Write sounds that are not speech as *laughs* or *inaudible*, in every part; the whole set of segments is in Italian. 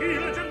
gentile, gentile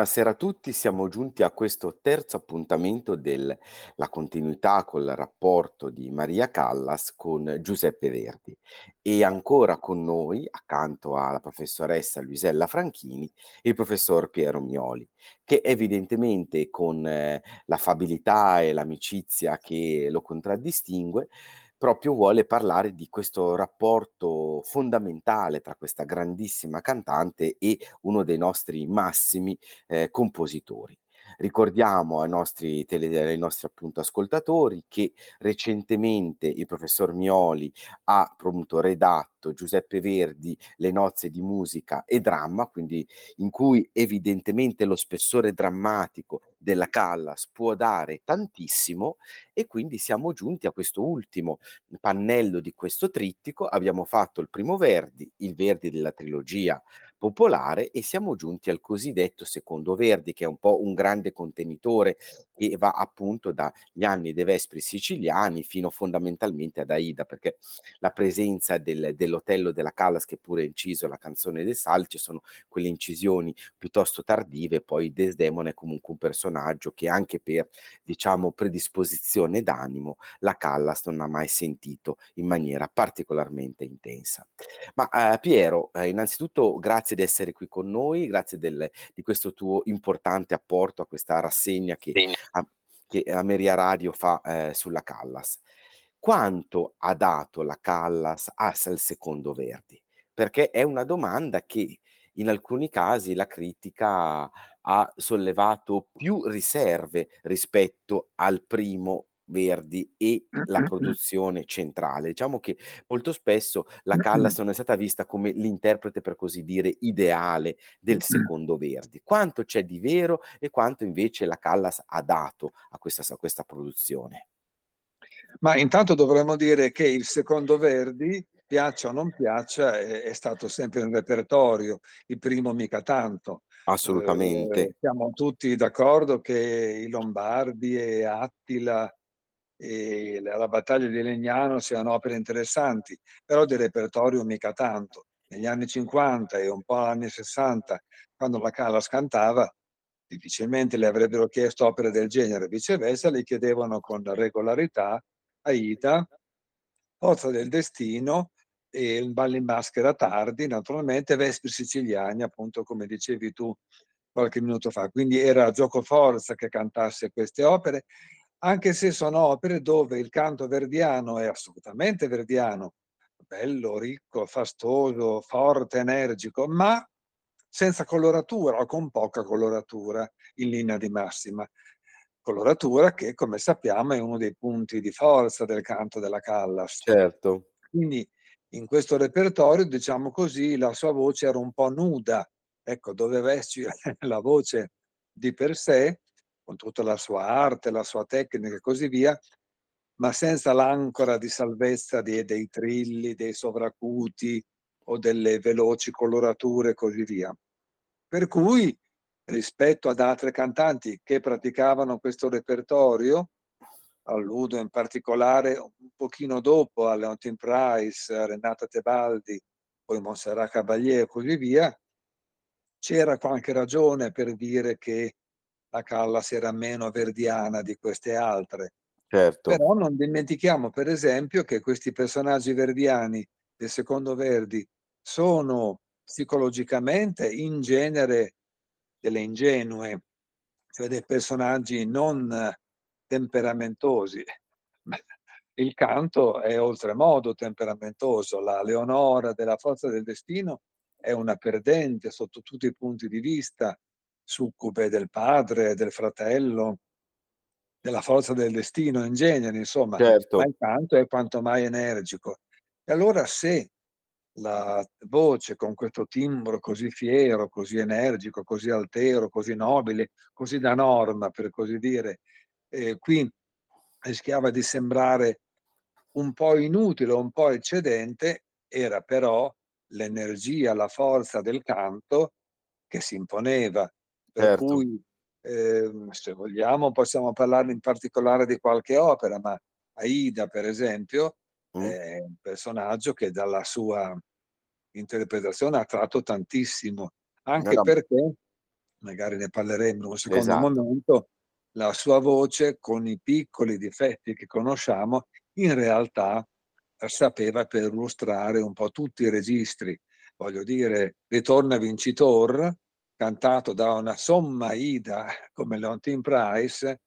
Buonasera a tutti, siamo giunti a questo terzo appuntamento della continuità col rapporto di Maria Callas con Giuseppe Verdi. E ancora con noi, accanto alla professoressa Luisella Franchini, il professor Piero Mioli, che evidentemente con eh, l'affabilità e l'amicizia che lo contraddistingue proprio vuole parlare di questo rapporto fondamentale tra questa grandissima cantante e uno dei nostri massimi, ehm, compositori. Ricordiamo ai nostri tele ai nostri appunto ascoltatori che recentemente il professor Mioli ha appunto redatto Giuseppe Verdi, Le nozze di musica e dramma, quindi in cui evidentemente lo spessore drammatico della Callas può dare tantissimo e quindi siamo giunti a questo ultimo pannello di questo trittico. Abbiamo fatto il primo Verdi, il Verdi della trilogia popolare e siamo giunti al cosiddetto secondo Verdi, che è un po' un grande contenitore che va appunto dagli anni dei Vespri siciliani fino fondamentalmente ad Aida, perché la presenza del, dell'Otello della Callas, che pure ha inciso la canzone del Salce, sono quelle incisioni piuttosto tardive, poi Desdemona è comunque un personaggio che anche per, diciamo, predisposizione d'animo, la Callas non ha mai sentito in maniera particolarmente intensa. Ma eh, Piero, eh, innanzitutto grazie grazie di essere qui con noi, grazie del, di questo tuo importante apporto a questa rassegna che, a, che Ameria Radio fa eh, sulla Callas. Quanto ha dato la Callas al secondo Verdi? Perché è una domanda che in alcuni casi la critica ha sollevato più riserve rispetto al primo Verdi e la produzione centrale. Diciamo che molto spesso la Callas non è stata vista come l'interprete, per così dire, ideale del secondo Verdi. Quanto c'è di vero e quanto invece la Callas ha dato a questa, a questa produzione? Ma intanto dovremmo dire che il secondo Verdi, piaccia o non piaccia, è, è stato sempre in repertorio, il primo mica tanto. Assolutamente. Eh, siamo tutti d'accordo che i Lombardi e Attila e la battaglia di Legnano siano opere interessanti, però di repertorio mica tanto. Negli anni 50 e un po' anni 60, quando la Callas cantava, difficilmente le avrebbero chiesto opere del genere, viceversa le chiedevano con regolarità Aida, Forza del Destino e il ballo in maschera tardi, naturalmente Vespri siciliani, appunto come dicevi tu qualche minuto fa. Quindi era gioco forza che cantasse queste opere anche se sono opere dove il canto verdiano è assolutamente verdiano, bello, ricco, fastoso, forte, energico, ma senza coloratura o con poca coloratura in linea di massima. Coloratura che, come sappiamo, è uno dei punti di forza del canto della Callas. Certo. Quindi in questo repertorio, diciamo così, la sua voce era un po' nuda, ecco, doveva esserci *laughs* la voce di per sé, con tutta la sua arte, la sua tecnica e così via, ma senza l'ancora di salvezza dei, dei trilli, dei sovracuti o delle veloci colorature e così via. Per cui, rispetto ad altre cantanti che praticavano questo repertorio, alludo in particolare un pochino dopo a Leontine Price, a Renata Tebaldi, poi Montserrat Caballé e così via, c'era qualche ragione per dire che la Callas era meno verdiana di queste altre. Certo. Però non dimentichiamo per esempio che questi personaggi verdiani del secondo Verdi sono psicologicamente in genere delle ingenue, cioè dei personaggi non temperamentosi. *laughs* Il canto è oltremodo temperamentoso, la Leonora della forza del destino è una perdente sotto tutti i punti di vista, succube del padre, del fratello, della forza del destino in genere, insomma, certo. ma intanto è quanto mai energico. E allora se la voce con questo timbro così fiero, così energico, così altero, così nobile, così da norma, per così dire, eh, qui rischiava di sembrare un po' inutile, un po' eccedente, era però l'energia, la forza del canto che si imponeva per Certo. cui, ehm, se vogliamo possiamo parlarne in particolare di qualche opera, ma Aida per esempio Mh. è un personaggio che dalla sua interpretazione ha tratto tantissimo, anche Era perché, magari ne parleremo in un secondo Esatto. momento, la sua voce con i piccoli difetti che conosciamo, in realtà sapeva perlustrare un po' tutti i registri. Voglio dire, Ritorna vincitor cantato da una somma Ida come Leontine Price,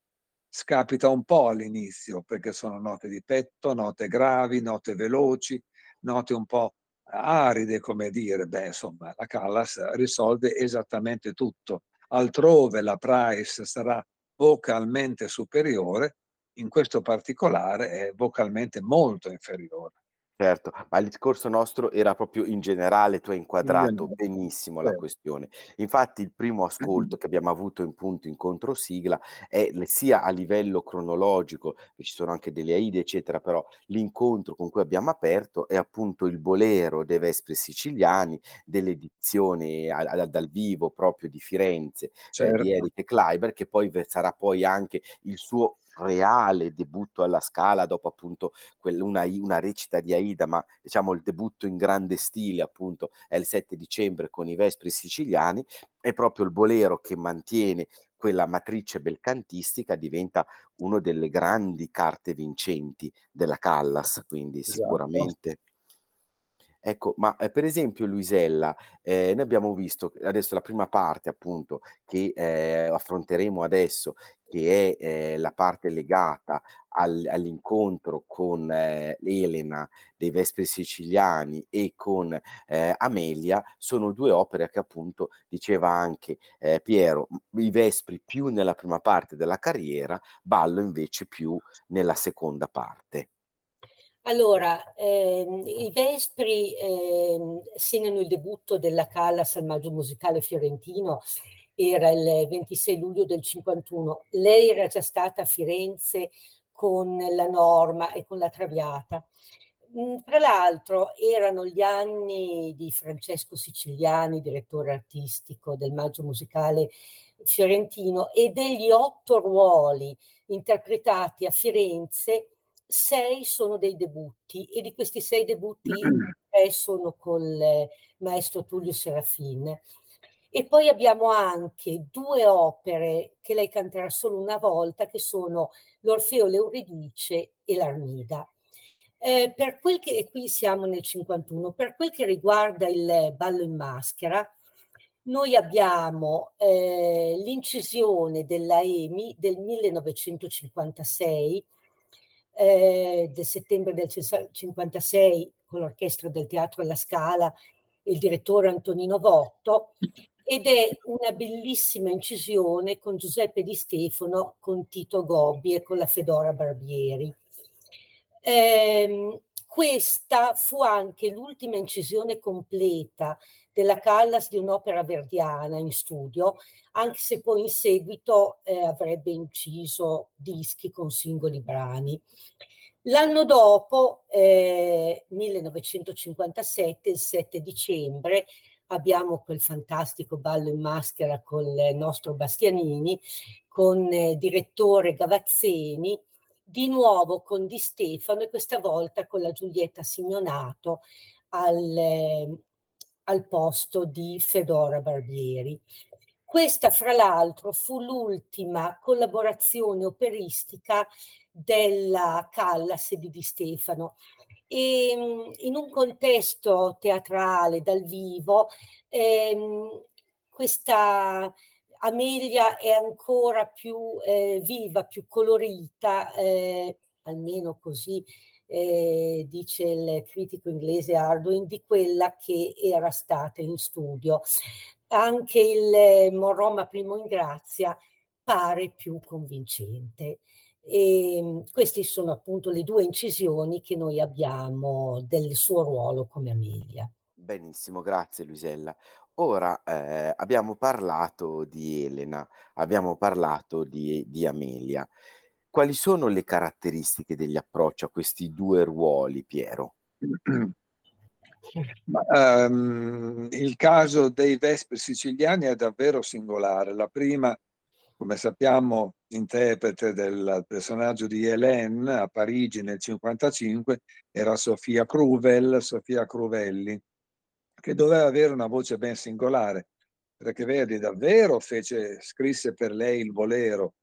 scapita un po' all'inizio, perché sono note di petto, note gravi, note veloci, note un po' aride, come dire. Beh, insomma, la Callas risolve esattamente tutto. Altrove la Price sarà vocalmente superiore, in questo particolare è vocalmente molto inferiore. Certo, ma il discorso nostro era proprio in generale, tu hai inquadrato benissimo la cer questione. Infatti il primo *clears throat* ascolto che abbiamo avuto in punto incontro sigla è l sia a livello cronologico, e ci sono anche delle aide eccetera, però l'incontro con cui abbiamo aperto è appunto il bolero dei Vespri Siciliani, dell'edizione a a dal vivo proprio di Firenze, ehm, di Certo. Erich Kleiber, che poi sarà poi anche il suo reale debutto alla Scala dopo appunto una una recita di Aida, ma diciamo il debutto in grande stile appunto è il 7 dicembre con i Vespri Siciliani, è proprio il bolero che mantiene quella matrice belcantistica, diventa uno delle grandi carte vincenti della Callas, quindi Esatto. sicuramente Ecco, ma, ehm, per esempio Luisella, ehm, noi abbiamo visto adesso la prima parte appunto che, ehm, affronteremo adesso, che è, ehm, la parte legata al all'incontro con Elena dei Vespri Siciliani e con, ehm, Amelia, sono 2 opere che appunto diceva anche, Piero, i Vespri più nella prima parte della carriera, Ballo invece più nella seconda parte. Allora, ehm, i Vespri, ehm, segnano il debutto della Callas al Maggio Musicale Fiorentino, era il 26 luglio del '51. Lei era già stata a Firenze con la Norma e con la Traviata. Mhmm, tra l'altro erano gli anni di Francesco Siciliani, direttore artistico del Maggio Musicale Fiorentino, e degli 8 ruoli interpretati a Firenze, 6 sono dei debutti e di questi 6 debutti *clears throat* 3 sono col maestro Tullio Serafin. E poi abbiamo anche 2 opere che lei canterà solo una volta, che sono l'Orfeo, l'Euridice e l'Armida. Ehm, per quel che e qui siamo nel '51, per quel che riguarda il ballo in maschera, noi abbiamo, ehm, l'incisione della EMI del 1956, ehm, del settembre del cesa 56 con l'orchestra del Teatro alla Scala, il direttore Antonino Votto, ed è una bellissima incisione con Giuseppe Di Stefano, con Tito Gobbi e con la Fedora Barbieri. Ehm, questa fu anche l'ultima incisione completa della Callas di un'opera verdiana in studio, anche se poi in seguito, ehm, avrebbe inciso dischi con singoli brani. L'anno dopo, ehm, 1957, il 7 dicembre, abbiamo quel fantastico ballo in maschera col nostro Bastianini, con direttore Gavazzeni, di nuovo con Di Stefano e questa volta con la Giulietta Signonato al al posto di Fedora Barbieri. Questa fra l'altro fu l'ultima collaborazione operistica della Callas e di Di Stefano. Ehm, in un contesto teatrale dal vivo, ehm, questa Amelia è ancora più, ehm, viva, più colorita, ehm, almeno così, ehm, dice il critico inglese Hardwicke, di quella che era stata in studio. Anche il Morrò ma primo in grazia pare più convincente. Ehm, questi sono appunto le 2 incisioni che noi abbiamo del suo ruolo come Amelia. Benissimo, grazie Luisella. Ora, ehm, abbiamo parlato di Elena, abbiamo parlato di di Amelia. Quali sono le caratteristiche degli approccio a questi 2 ruoli, Piero? Ehm, il caso dei Vespri Siciliani è davvero singolare. La prima, come sappiamo, interprete del personaggio di Hélène a Parigi nel '55 era Sofia Cruvel Sofia Cruvelli, che doveva avere una voce ben singolare, perché Verdi davvero fece scrisse per lei il bolero,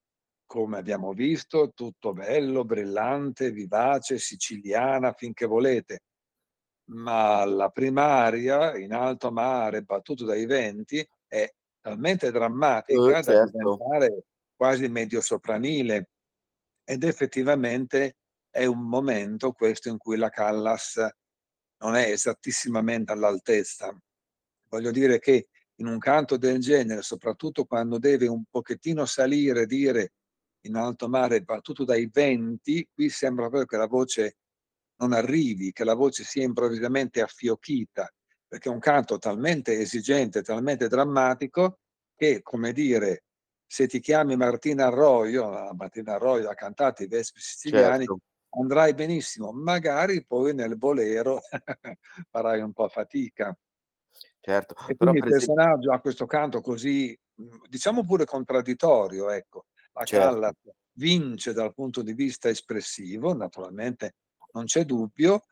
come abbiamo visto, tutto bello, brillante, vivace, siciliana finché volete. Ma la prima aria, "In alto mare battuto dai venti", è talmente Uh, drammatica da certo. diventare quasi medio sopranile. ed effettivamente è un momento questo in cui la Callas non è esattissimamente all'altezza. Voglio dire che in un canto del genere, soprattutto quando deve un pochettino salire, dire in alto mare battuto dai venti, qui sembra proprio che la voce non arrivi, che la voce sia improvvisamente affiocchita, perché è un canto talmente esigente, talmente drammatico, che, come dire, se ti chiami Martina Arroyo, Martina Arroyo ha cantato i Vespi siciliani, certo. andrai benissimo, magari poi nel bolero *laughs* farai un po' fatica. Certo, e quindi il personaggio ha questo canto così, diciamo pure contraddittorio, ecco. La certo. Callas vince dal punto di vista espressivo, naturalmente non c'è dubbio,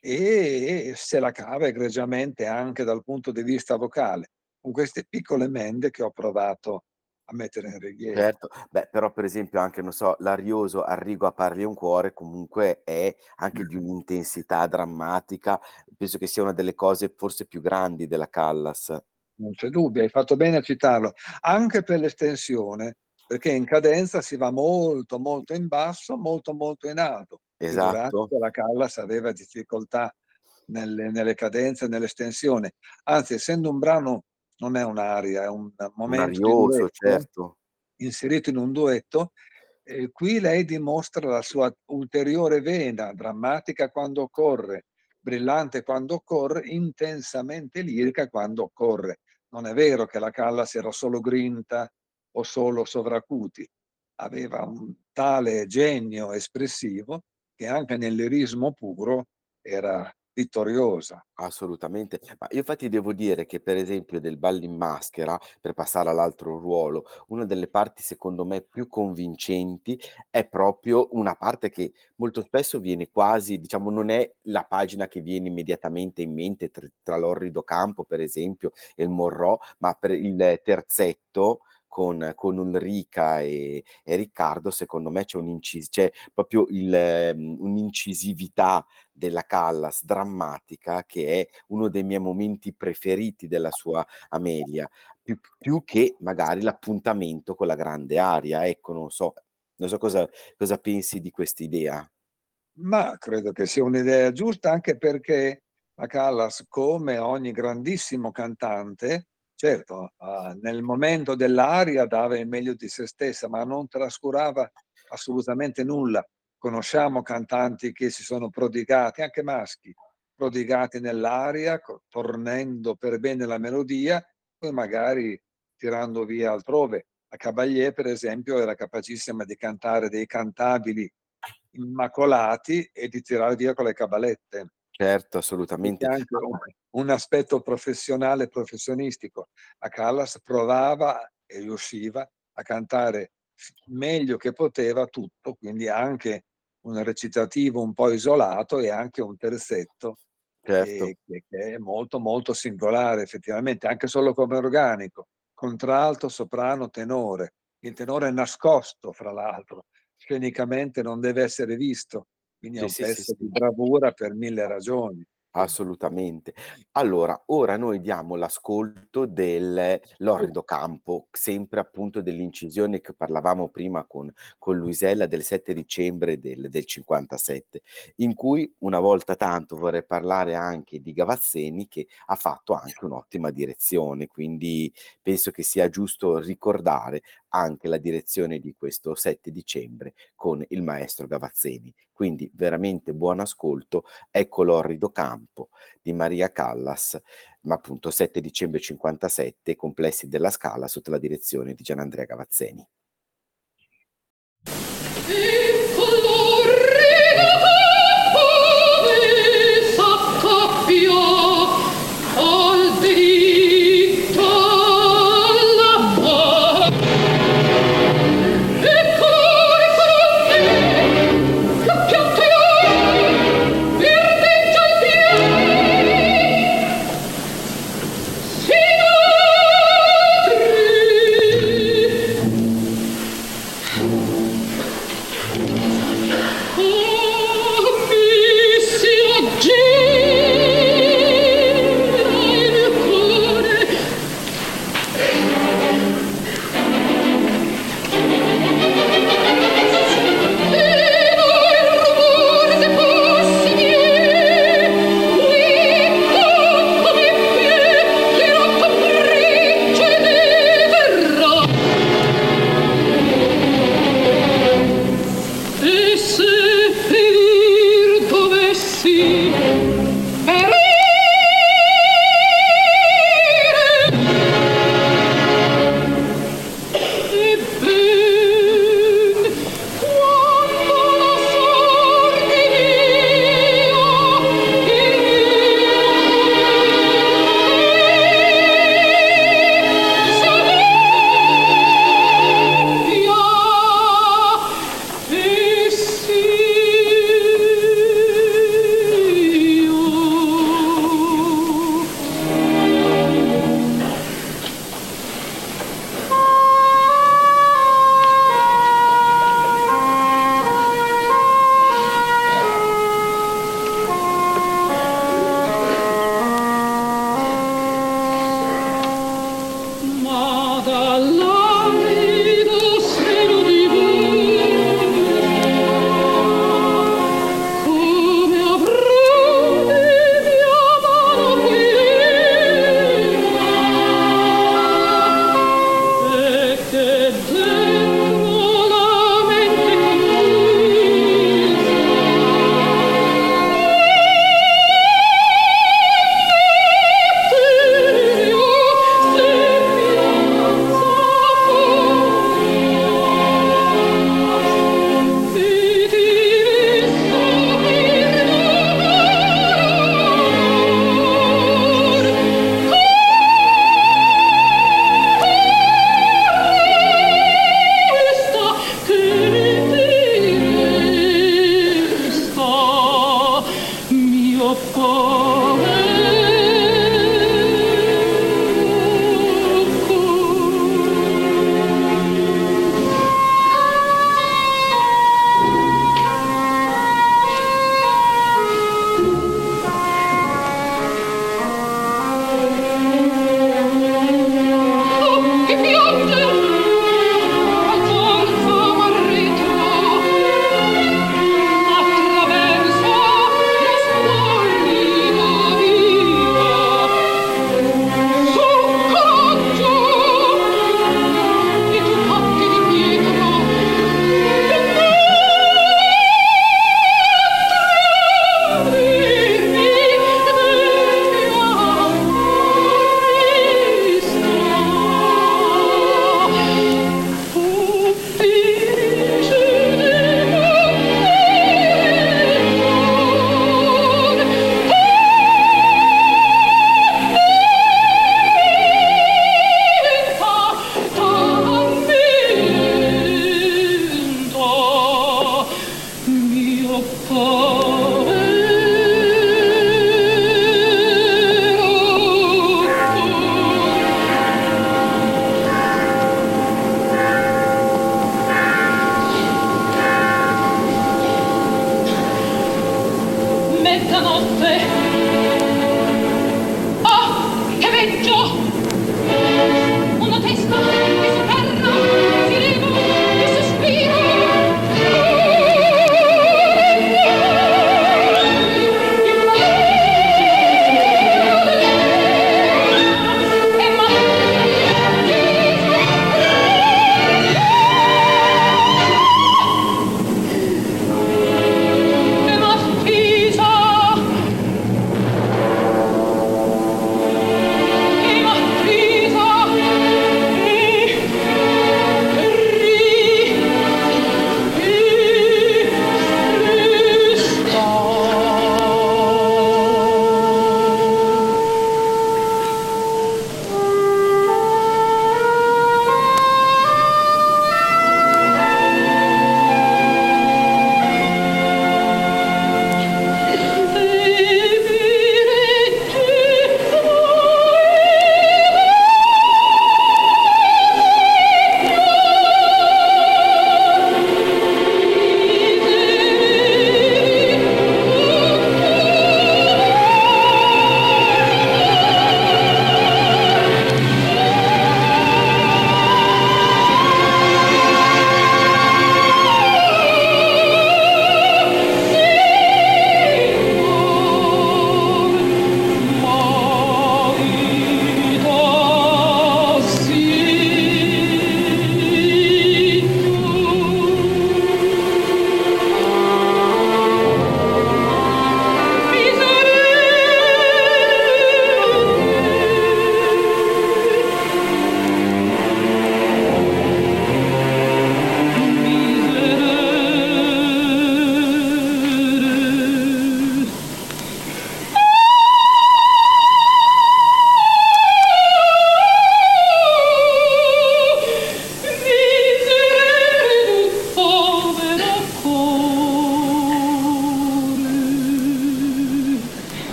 e se la cava egregiamente anche dal punto di vista vocale, con queste piccole emende che ho provato a mettere in rilievo. Certo, beh, però per esempio anche, non so, l'Arioso Arrigo a parli un cuore comunque è anche di un'intensità drammatica, penso che sia una delle cose forse più grandi della Callas. Non c'è dubbio, hai fatto bene a citarlo, anche per l'estensione, perché in cadenza si va molto, molto in basso, molto, molto in alto. Esatto. La Callas aveva difficoltà nelle, nelle cadenze nell'estensione, anzi essendo un brano non è un'aria, è un momento arioso, duetto, certo. inserito in un duetto. E qui lei dimostra la sua ulteriore vena, drammatica quando occorre, brillante quando occorre, intensamente lirica quando occorre. Non è vero che la Callas era solo grinta o solo sovracuti, aveva un tale genio espressivo che anche nel lirismo puro era vittoriosa. Assolutamente. Ma io infatti devo dire che per esempio del ballo in maschera, per passare all'altro ruolo, una delle parti secondo me più convincenti è proprio una parte che molto spesso viene quasi, diciamo, non è la pagina che viene immediatamente in mente tra, tra l'orrido campo, per esempio, e il Morrò, ma per il terzetto con, con Ulrica e, e, Riccardo, secondo me c'è, un'incis- c'è proprio il, um, un'incisività della Callas drammatica che è uno dei miei momenti preferiti della sua Amelia, più, più che magari l'appuntamento con la grande aria. Ecco, non so, non so cosa, cosa pensi di questa idea. Ma credo che sia un'idea giusta anche perché la Callas, come ogni grandissimo cantante, certo, nel momento dell'aria dava il meglio di se stessa, ma non trascurava assolutamente nulla. Conosciamo cantanti che si sono prodigati, anche maschi, prodigati nell'aria, tornando per bene la melodia, poi magari tirando via altrove. La Cavalier, per esempio, era capacissima di cantare dei cantabili immacolati e di tirare via con le cabalette. Certo, assolutamente. Anche un, un aspetto professionale, professionistico. La Callas provava e riusciva a cantare meglio che poteva tutto, quindi anche un recitativo un po' isolato e anche un terzetto certo. che, che, è molto molto singolare effettivamente, anche solo come organico, contralto, soprano, tenore. Il tenore è nascosto, fra l'altro, scenicamente non deve essere visto, quindi è un Sì, sì, sì, pezzo di sì. bravura per mille ragioni. Assolutamente. Allora, ora noi diamo l'ascolto del L'orrido campo, sempre appunto dell'incisione che parlavamo prima con con Luisella del 7 dicembre del del 57, in cui una volta tanto vorrei parlare anche di Gavazzeni che ha fatto anche un'ottima direzione, quindi penso che sia giusto ricordare anche la direzione di questo 7 dicembre con il maestro Gavazzeni. Quindi veramente buon ascolto, ecco l'orrido campo di Maria Callas, ma appunto 7 dicembre 57, complessi della Scala sotto la direzione di Gianandrea Gavazzeni.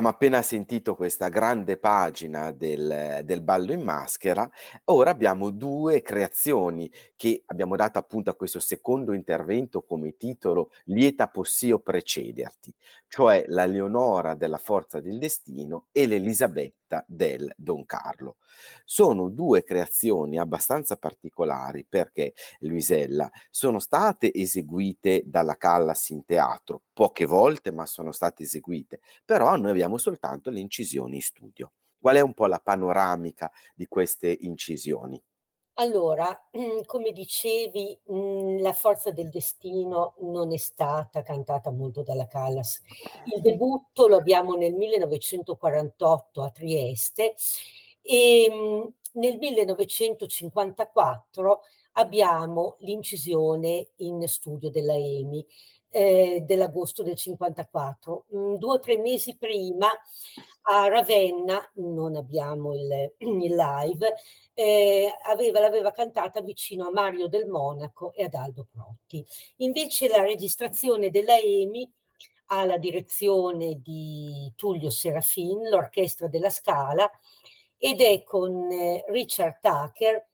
Abbiamo appena sentito questa grande pagina del, del ballo in maschera, ora abbiamo due creazioni che abbiamo dato appunto a questo secondo intervento come titolo Lieta possio precederti, cioè la Leonora della Forza del Destino e l'Elisabetta del Don Carlo. Sono due creazioni abbastanza particolari perché, Luisella, sono state eseguite dalla Callas in teatro, poche volte ma sono state eseguite, però noi abbiamo soltanto le incisioni in studio. Qual è un po' la panoramica di queste incisioni? Allora, *clears throat* come dicevi, mhmm, La forza del destino non è stata cantata molto dalla Callas. Il debutto lo abbiamo nel 1948 a Trieste e ehm, nel 1954 abbiamo l'incisione in studio della EMI eh, dell'agosto del 54. Mm, due o tre mesi prima a Ravenna, non abbiamo il, *clears throat* il live, eh, aveva, l'aveva cantata vicino a Mario del Monaco e ad Aldo Protti. Invece la registrazione della EMI ha la direzione di Tullio Serafin, l'orchestra della Scala, ed è con eh, Richard Tucker,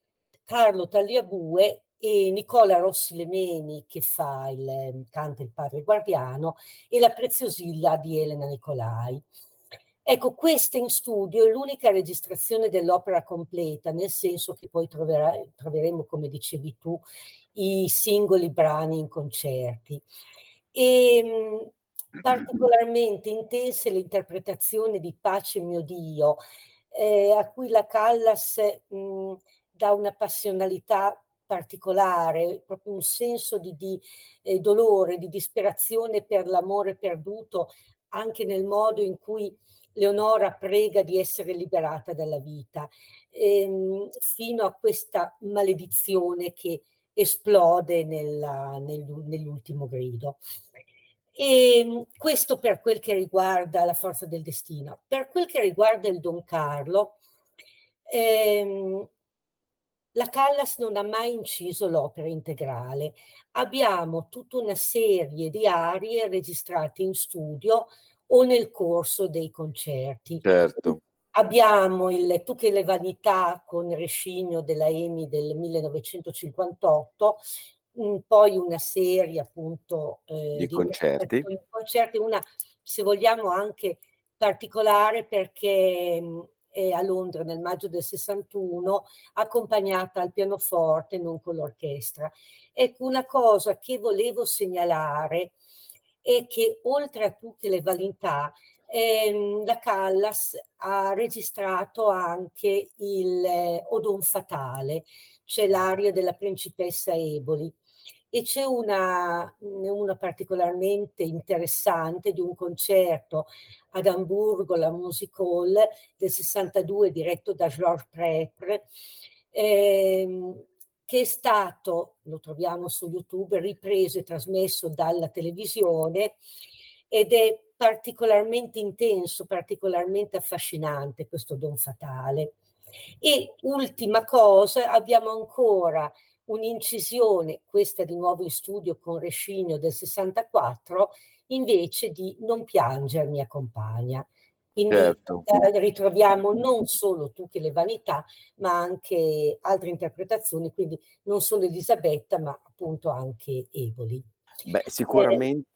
Carlo Tagliabue e Nicola Rossi Lemeni che fa il, ehm, canta il padre guardiano e la preziosilla di Elena Nicolai. Ecco, questa in studio è l'unica registrazione dell'opera completa, nel senso che poi troverà, troveremo, come dicevi tu, i singoli brani in concerti. E, ehm, particolarmente intense le interpretazioni di Pace mio Dio, eh, a cui la Callas mh, dà una passionalità particolare, proprio un senso di, di eh, dolore, di disperazione per l'amore perduto, anche nel modo in cui Leonora prega di essere liberata dalla vita, ehm, fino a questa maledizione che esplode nella, nel, nell'ultimo grido. E ehm, questo per quel che riguarda la forza del destino. Per quel che riguarda il Don Carlo, ehm, la Callas non ha mai inciso l'opera integrale. Abbiamo tutta una serie di arie registrate in studio o nel corso dei concerti. Certo. Abbiamo il Tu che le vanità con Rescigno della EMI del 1958, poi una serie appunto eh, di, di concerti. concerti, una se vogliamo anche particolare perché a Londra nel maggio del 61, accompagnata al pianoforte, non con l'orchestra. Ecco, una cosa che volevo segnalare è che oltre a tutte le validità, ehm, la Callas ha registrato anche il eh, Odon Fatale, cioè l'aria della principessa Eboli e c'è una, una particolarmente interessante di un concerto ad Amburgo, la Music Hall del 62 diretto da Georges Prêtre, ehm, che è stato, lo troviamo su YouTube, ripreso e trasmesso dalla televisione ed è particolarmente intenso, particolarmente affascinante questo Don Fatale. E ultima cosa, abbiamo ancora un'incisione, questa di nuovo in studio con Rescigno del 64, invece di Non piangere mia compagna. Quindi certo. eh, ritroviamo non solo Tu che le vanità, ma anche altre interpretazioni, quindi non solo Elisabetta, ma appunto anche Eboli. Beh, sicuramente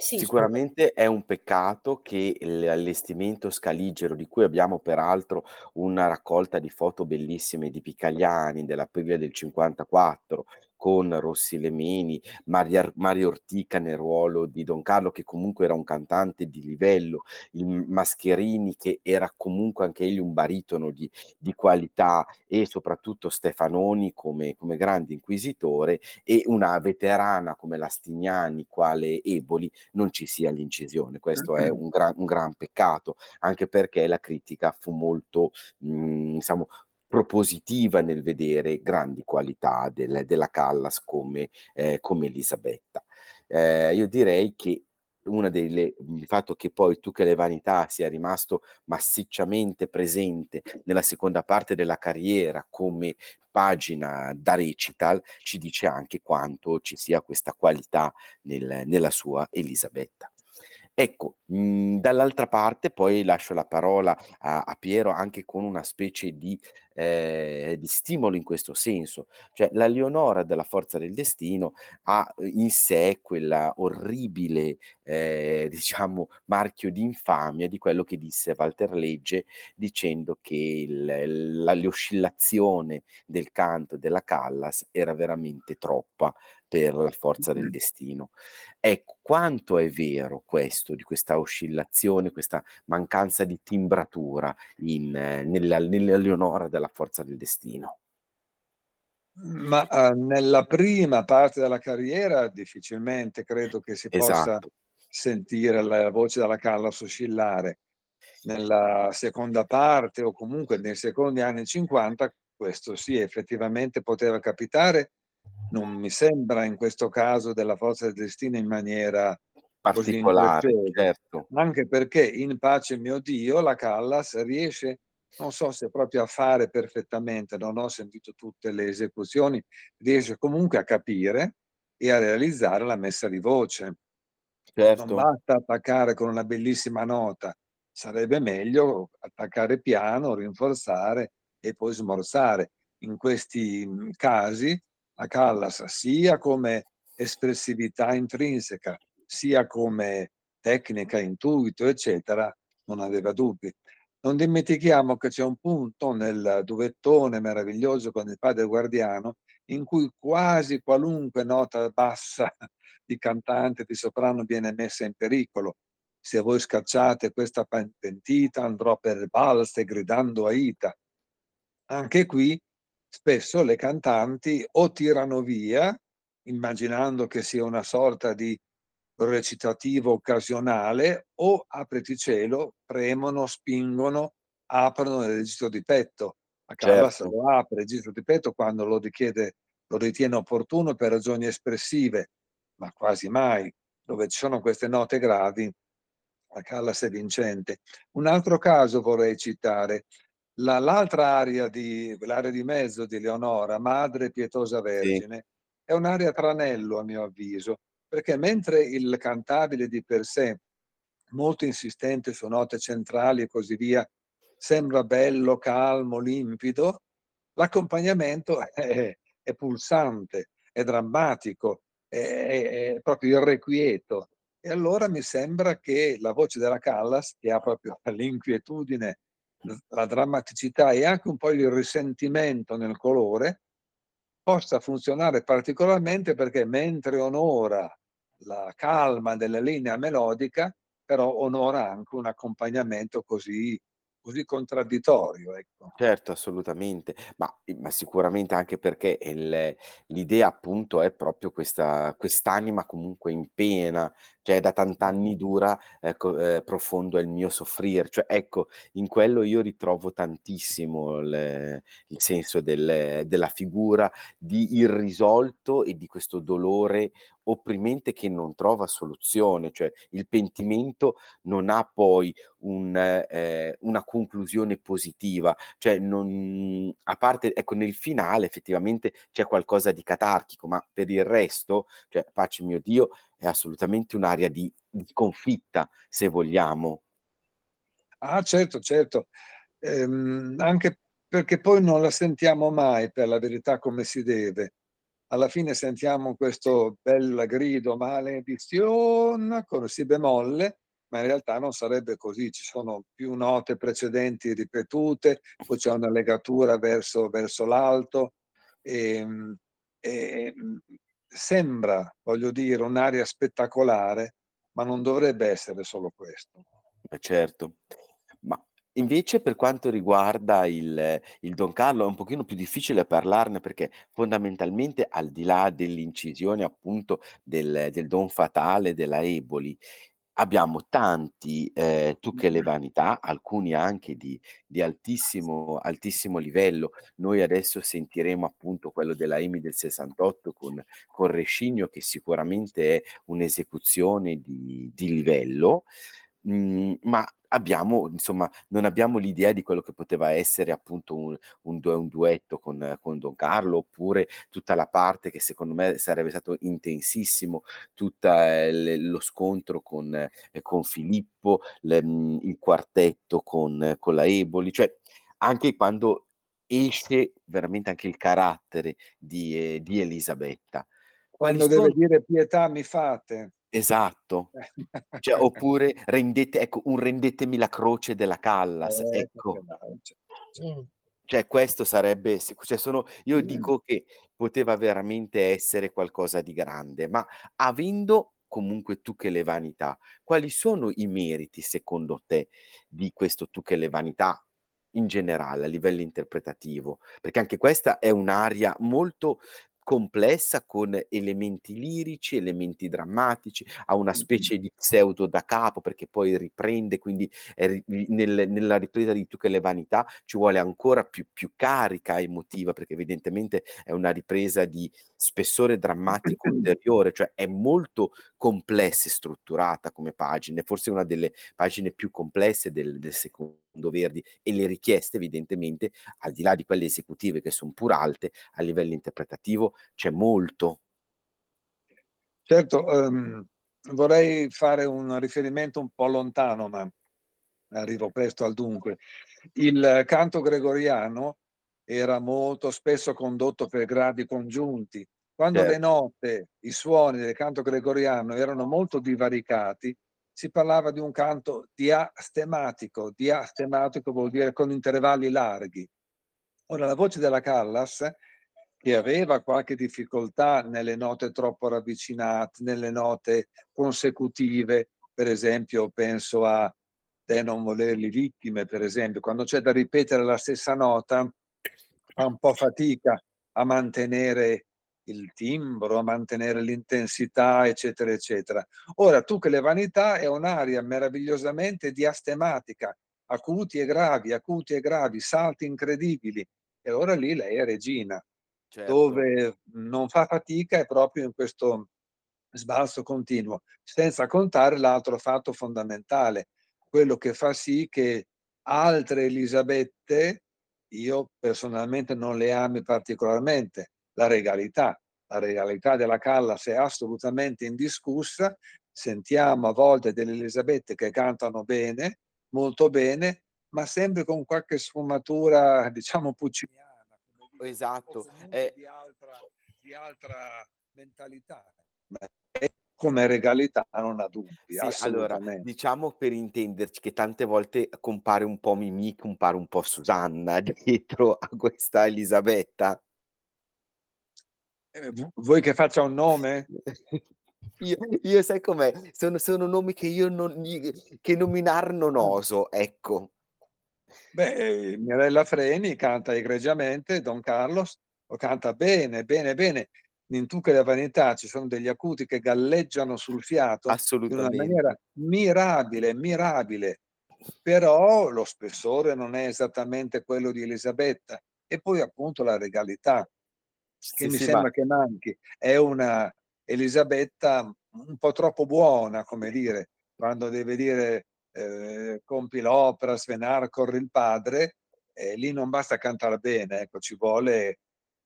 sì, Sicuramente è un peccato che l'allestimento scaligero, di cui abbiamo peraltro una raccolta di foto bellissime di Picagliani dell'aprile del 54, con Rossi Lemeni, Maria, Mario Ortica nel ruolo di Don Carlo, che comunque era un cantante di livello, il Mascherini, che era comunque anche egli un baritono di, di qualità, e soprattutto Stefanoni come, come grande inquisitore, e una veterana come Lastignani, quale Eboli, non ci sia l'incisione. Questo è un gran, un gran peccato, anche perché la critica fu molto, mh, mm, diciamo, propositiva nel vedere grandi qualità del, della Callas come, eh, come Elisabetta. Eh, io direi che una delle, il fatto che poi tu che le vanità sia rimasto massicciamente presente nella seconda parte della carriera come pagina da recital ci dice anche quanto ci sia questa qualità nel, nella sua Elisabetta. Ecco, mhmm, dall'altra parte poi lascio la parola a a Piero anche con una specie di ehm, di stimolo in questo senso. Cioè la Leonora della Forza del Destino ha in sé quella orribile, ehm, *laughs* diciamo marchio di infamia di quello che disse Walter Legge dicendo che il la l'oscillazione del canto della Callas era veramente troppa per la Forza del Destino. Ecco, quanto è vero questo, di questa oscillazione, questa mancanza di timbratura in nella nella Leonora della Forza del Destino? Ma, uhm, nella prima parte della carriera difficilmente credo che si possa Esatto. sentire la voce della Callas oscillare. Nella seconda parte o comunque nei secondi anni '50 questo sì, effettivamente poteva capitare. Non mi sembra in questo caso della Forza del Destino in maniera Particolare, certo. anche perché in Pace mio Dio la Callas riesce, non so se proprio a fare perfettamente, non ho sentito tutte le esecuzioni, riesce comunque a capire e a realizzare la messa di voce. Non Certo. basta attaccare con una bellissima nota, sarebbe meglio attaccare piano, rinforzare e poi smorzare. In questi, casi la Callas sia come espressività intrinseca, sia come tecnica, intuito, eccetera, non aveva dubbi. Non dimentichiamo che c'è un punto nel duettone meraviglioso con il padre Guardiano, in cui quasi qualunque nota bassa *laughs* di cantante, di soprano viene messa in pericolo. Se voi scacciate questa pen pentita andrò per balze gridando aita. Anche qui spesso le cantanti o tirano via, immaginando che sia una sorta di recitativo occasionale, o apriti cielo, premono, spingono, aprono il registro di petto. La Callas Certo. lo apre il registro di petto quando lo richiede lo ritiene opportuno per ragioni espressive, ma quasi mai. Dove ci sono queste note gravi, la Callas è vincente. Un altro caso vorrei citare, la l'altra aria di l'aria di mezzo di Leonora, Madre pietosa Sì. vergine, è un'aria tranello a mio avviso, perché mentre il cantabile di per sé, molto insistente su note centrali e così via, sembra bello, calmo, limpido, l'accompagnamento *laughs* è è pulsante, è drammatico, è è è proprio irrequieto. E allora mi sembra che la voce della Callas, che ha proprio *laughs* l'inquietudine, la drammaticità e anche un po' il risentimento nel colore, possa funzionare particolarmente perché mentre onora la calma della linea melodica, però onora anche un accompagnamento così così contraddittorio, ecco. Certo, assolutamente. Ma ma sicuramente anche perché il l'idea appunto è proprio questa quest'anima comunque in pena, cioè da tant'anni dura, ecco, ehm, profondo è il mio soffrir. Cioè ecco, in quello io ritrovo tantissimo il il senso del della figura di irrisolto e di questo dolore opprimente che non trova soluzione, cioè il pentimento non ha poi un ehm, una conclusione positiva, cioè non a parte ecco nel finale effettivamente c'è qualcosa di catartico, ma per il resto, cioè Pace mio Dio è assolutamente un'aria di di sconfitta, se vogliamo. Ah certo, certo. Ehm, anche perché poi non la sentiamo mai per la verità come si deve. Alla fine sentiamo questo bel grido maledizion con si bemolle, ma in realtà non sarebbe così. Ci sono più note precedenti ripetute, poi c'è una legatura verso verso l'alto, ehm, e, mhmm, sembra, voglio dire, un'aria spettacolare, ma non dovrebbe essere solo questo. Eh certo. Ma invece per quanto riguarda il il Don Carlo è un pochino più difficile parlarne perché fondamentalmente al di là dell'incisione appunto del del Don fatale della Eboli, abbiamo tanti, ehm, Tu che le vanità, alcuni anche di di altissimo altissimo livello. Noi adesso sentiremo appunto quello della EMI del '68 con con Rescigno che sicuramente è un'esecuzione di di livello, Mhmm, ma abbiamo insomma, non abbiamo l'idea di quello che poteva essere appunto un un un duetto con con Don Carlo, oppure tutta la parte che secondo me sarebbe stato intensissimo, tutta l lo scontro con ehm, con Filippo, le mhmm, il quartetto con con la Eboli, cioè anche quando esce veramente anche il carattere di ehm, di Elisabetta. Quali Quando deve son dire: "Pietà mi fate." Esatto. Cioè *laughs* oppure rendete ecco, un "Rendetemi la croce" della Callas, Ecco che ecco. ce ce Mh. Cioè questo sarebbe sic cioè sono io dico che poteva veramente essere qualcosa di grande, ma avendo comunque Tu che le vanità, quali sono i meriti secondo te di questo Tu che le vanità, in generale a livello interpretativo? Perché anche questa è un'aria molto complessa con elementi lirici, elementi drammatici, ha una specie di pseudo da capo perché poi riprende, quindi è nel nella ripresa di Tu che le vanità ci vuole ancora più più carica emotiva, perché evidentemente è una ripresa di spessore drammatico *clears throat* ulteriore, cioè è molto complessa e strutturata come pagine, forse una delle pagine più complesse del del secondo Verdi e le richieste evidentemente, al di là di quelle esecutive che son pur alte, a livello interpretativo c'è molto. Certo, uhm, vorrei fare un riferimento un po' lontano, ma arrivo presto al dunque. Il canto gregoriano era molto spesso condotto per gradi congiunti. Quando le Certo. note, i suoni del canto gregoriano erano molto divaricati, si parlava di un canto diastematico. Diastematico vuol dire con intervalli larghi. Ora la voce della Callas, che aveva qualche difficoltà nelle note troppo ravvicinate, nelle note consecutive, per esempio penso a "Te non volerli vittime", per esempio, quando c'è da ripetere la stessa nota fa un po' fatica a mantenere il timbro, a mantenere l'intensità, eccetera, eccetera. Ora Tu che le vanità è un'aria meravigliosamente diastematica, acuti e gravi, acuti e gravi, salti incredibili e allora lì lei è regina. Certo. Dove non fa fatica è proprio in questo sbalzo continuo, senza contare l'altro fatto fondamentale, quello che fa sì che altre Elisabette, io personalmente non le ami particolarmente, la regalità. La regalità della Callas è assolutamente indiscussa, sentiamo a volte delle Elisabette che cantano bene, molto bene, ma sempre con qualche sfumatura diciamo pucciniana, Esatto, è di altra di altra mentalità. Beh, come regalità non ha dubbi, Sì, allora diciamo per intenderci che tante volte compare un po' Mimì, compare un po' Susanna *laughs* dietro a questa Elisabetta. Eh, vu vuoi che faccia un nome? Io io sai com'è? Sono sono nomi che io non che nominar non oso, ecco. Beh, Mirella Freni canta egregiamente Don Carlos, lo canta bene, bene, bene. In Tu che le vanità ci sono degli acuti che galleggiano sul fiato in una maniera mirabile, mirabile, però lo spessore non è esattamente quello di Elisabetta. E poi appunto la regalità, che Sì, mi sì, sembra che manchi. È una Elisabetta un po' troppo buona, come dire, quando deve dire, ehm: "Compi l'opera, Svenar, corre il padre", e lì non basta cantar bene, ecco, ci vuole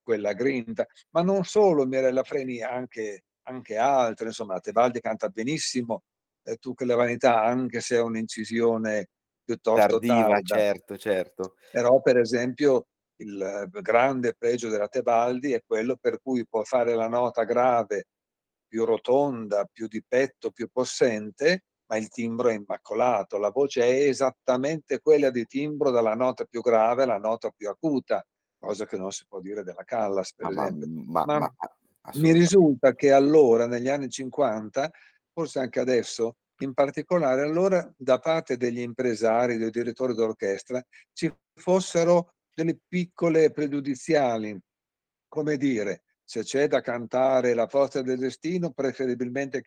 quella grinta. Ma non solo Mirella Freni, anche anche altre, insomma, la Tebaldi canta benissimo, ehm, Tu che le vanità, anche se è un'incisione piuttosto Tardiva, tarda. certo, certo. Però per esempio il b grande pregio della Tebaldi è quello per cui può fare la nota grave più rotonda, più di petto, più possente, ma il timbro è immacolato. La voce è esattamente quella di timbro dalla nota più grave alla nota più acuta, cosa che non si può dire della Callas, per Ma ma esempio. ma Ma ma mi risulta che allora, negli anni '50, forse anche adesso, in particolare allora, da parte degli impresari, dei direttori d'orchestra, ci fossero delle piccole pregiudiziali. Come dire: se c'è da cantare La forza del destino, preferibilmente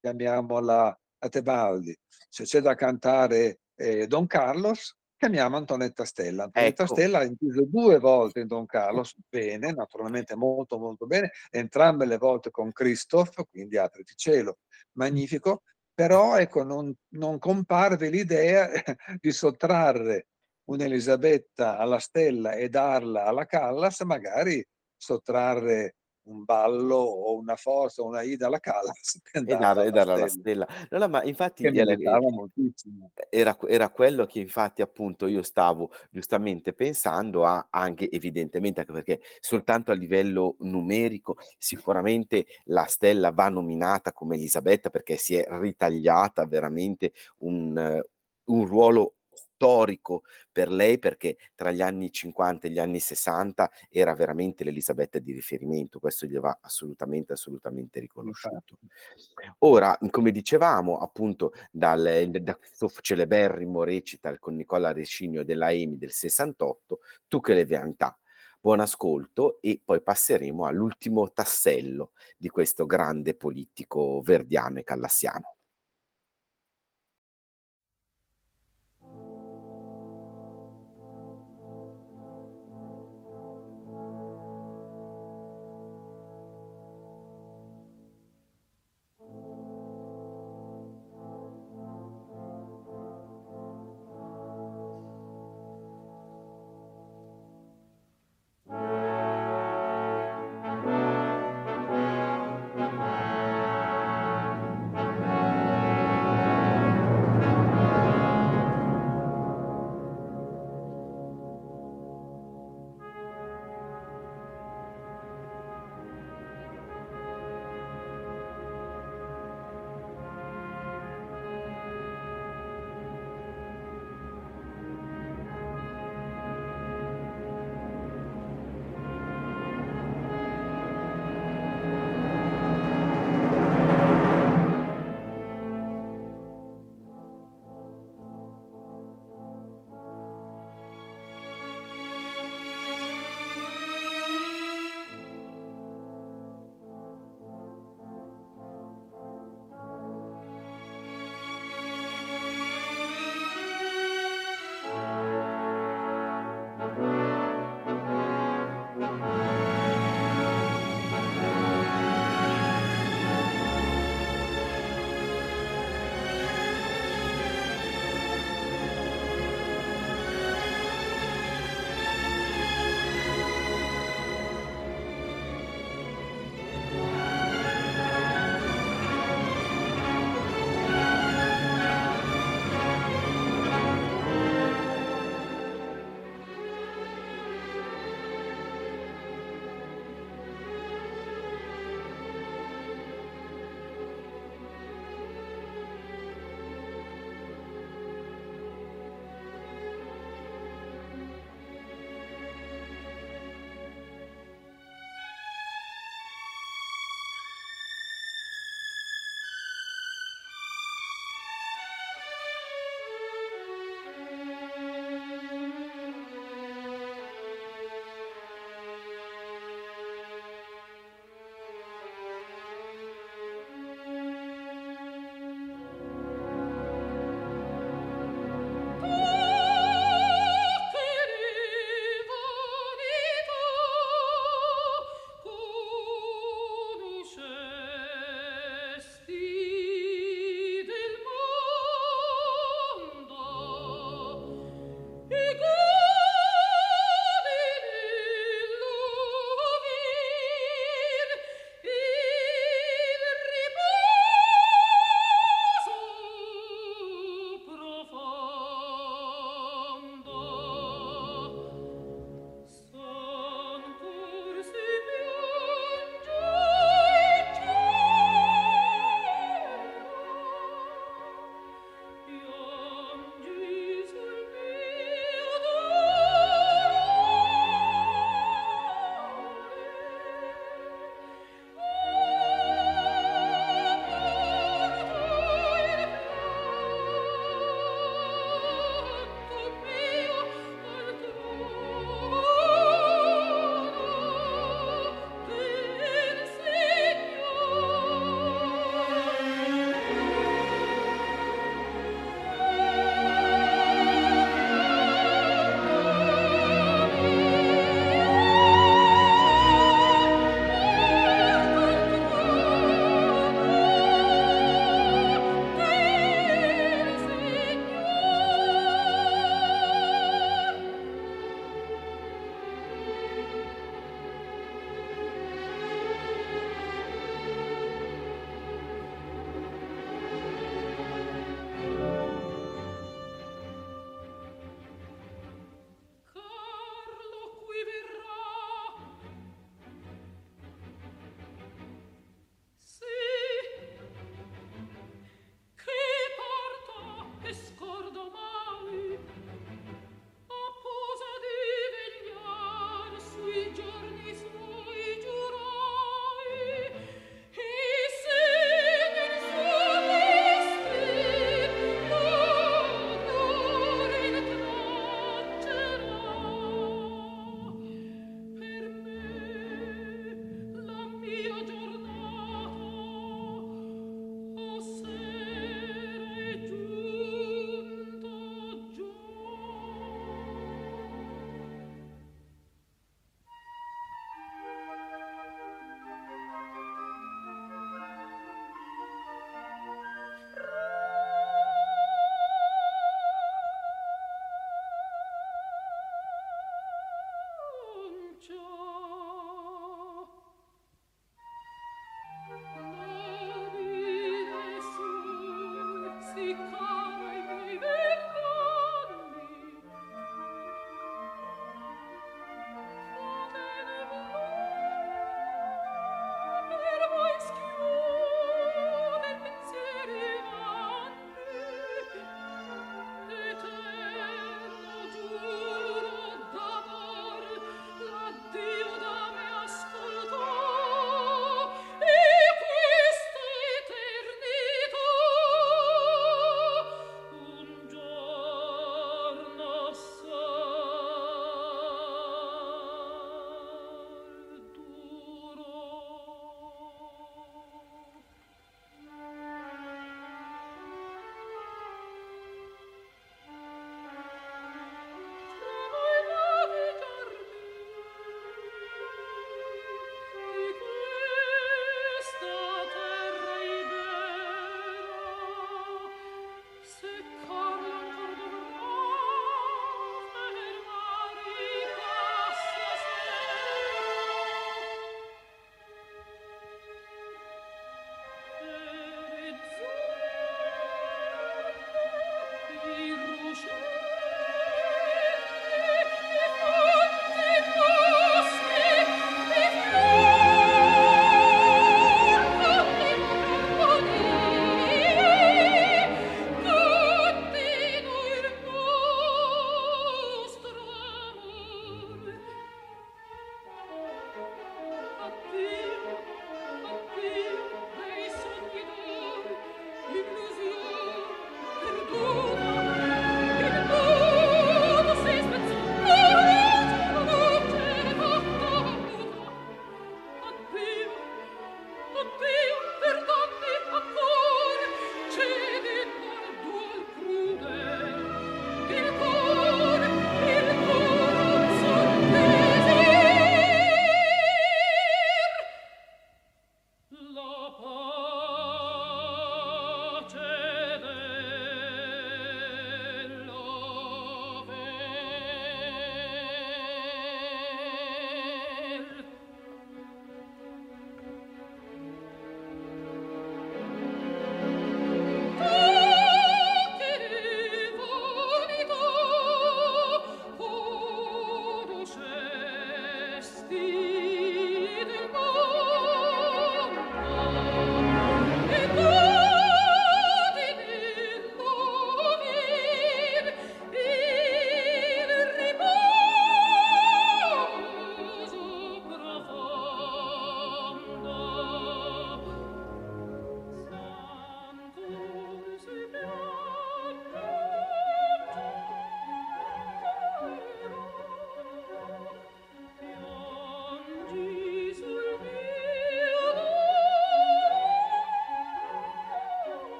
chiamiamo la la Tebaldi. Se c'è da cantare, ehm, Don Carlos, chiamiamo Antonetta Stella. Antonetta Ecco. Stella ha inciso 2 volte in Don Carlos, bene, naturalmente molto, molto bene, entrambe le volte con Christoph, quindi Apriti cielo, magnifico, però ecco, non, non comparve l'idea *laughs* di sottrarre un'Elisabetta alla stella e darla alla Callas, magari sottrarre un ballo o una forza o una ida alla Callas *laughs* e e dare alla stella. No, no, ma infatti moltissimo. Era, era, quello che infatti appunto io stavo giustamente pensando a anche evidentemente anche perché soltanto a livello numerico sicuramente la stella va nominata come Elisabetta perché si è ritagliata veramente un, un ruolo storico per lei perché tra gli anni 50 e gli anni 60 era veramente l'Elisabetta di riferimento, questo gli va assolutamente, assolutamente riconosciuto. Ora, come dicevamo, appunto, dal, da questo celeberrimo recital con Nicola Recinio della EMI del 68, Tu che le veantà. Buon ascolto e poi passeremo all'ultimo tassello di questo grande politico verdiano e callassiano.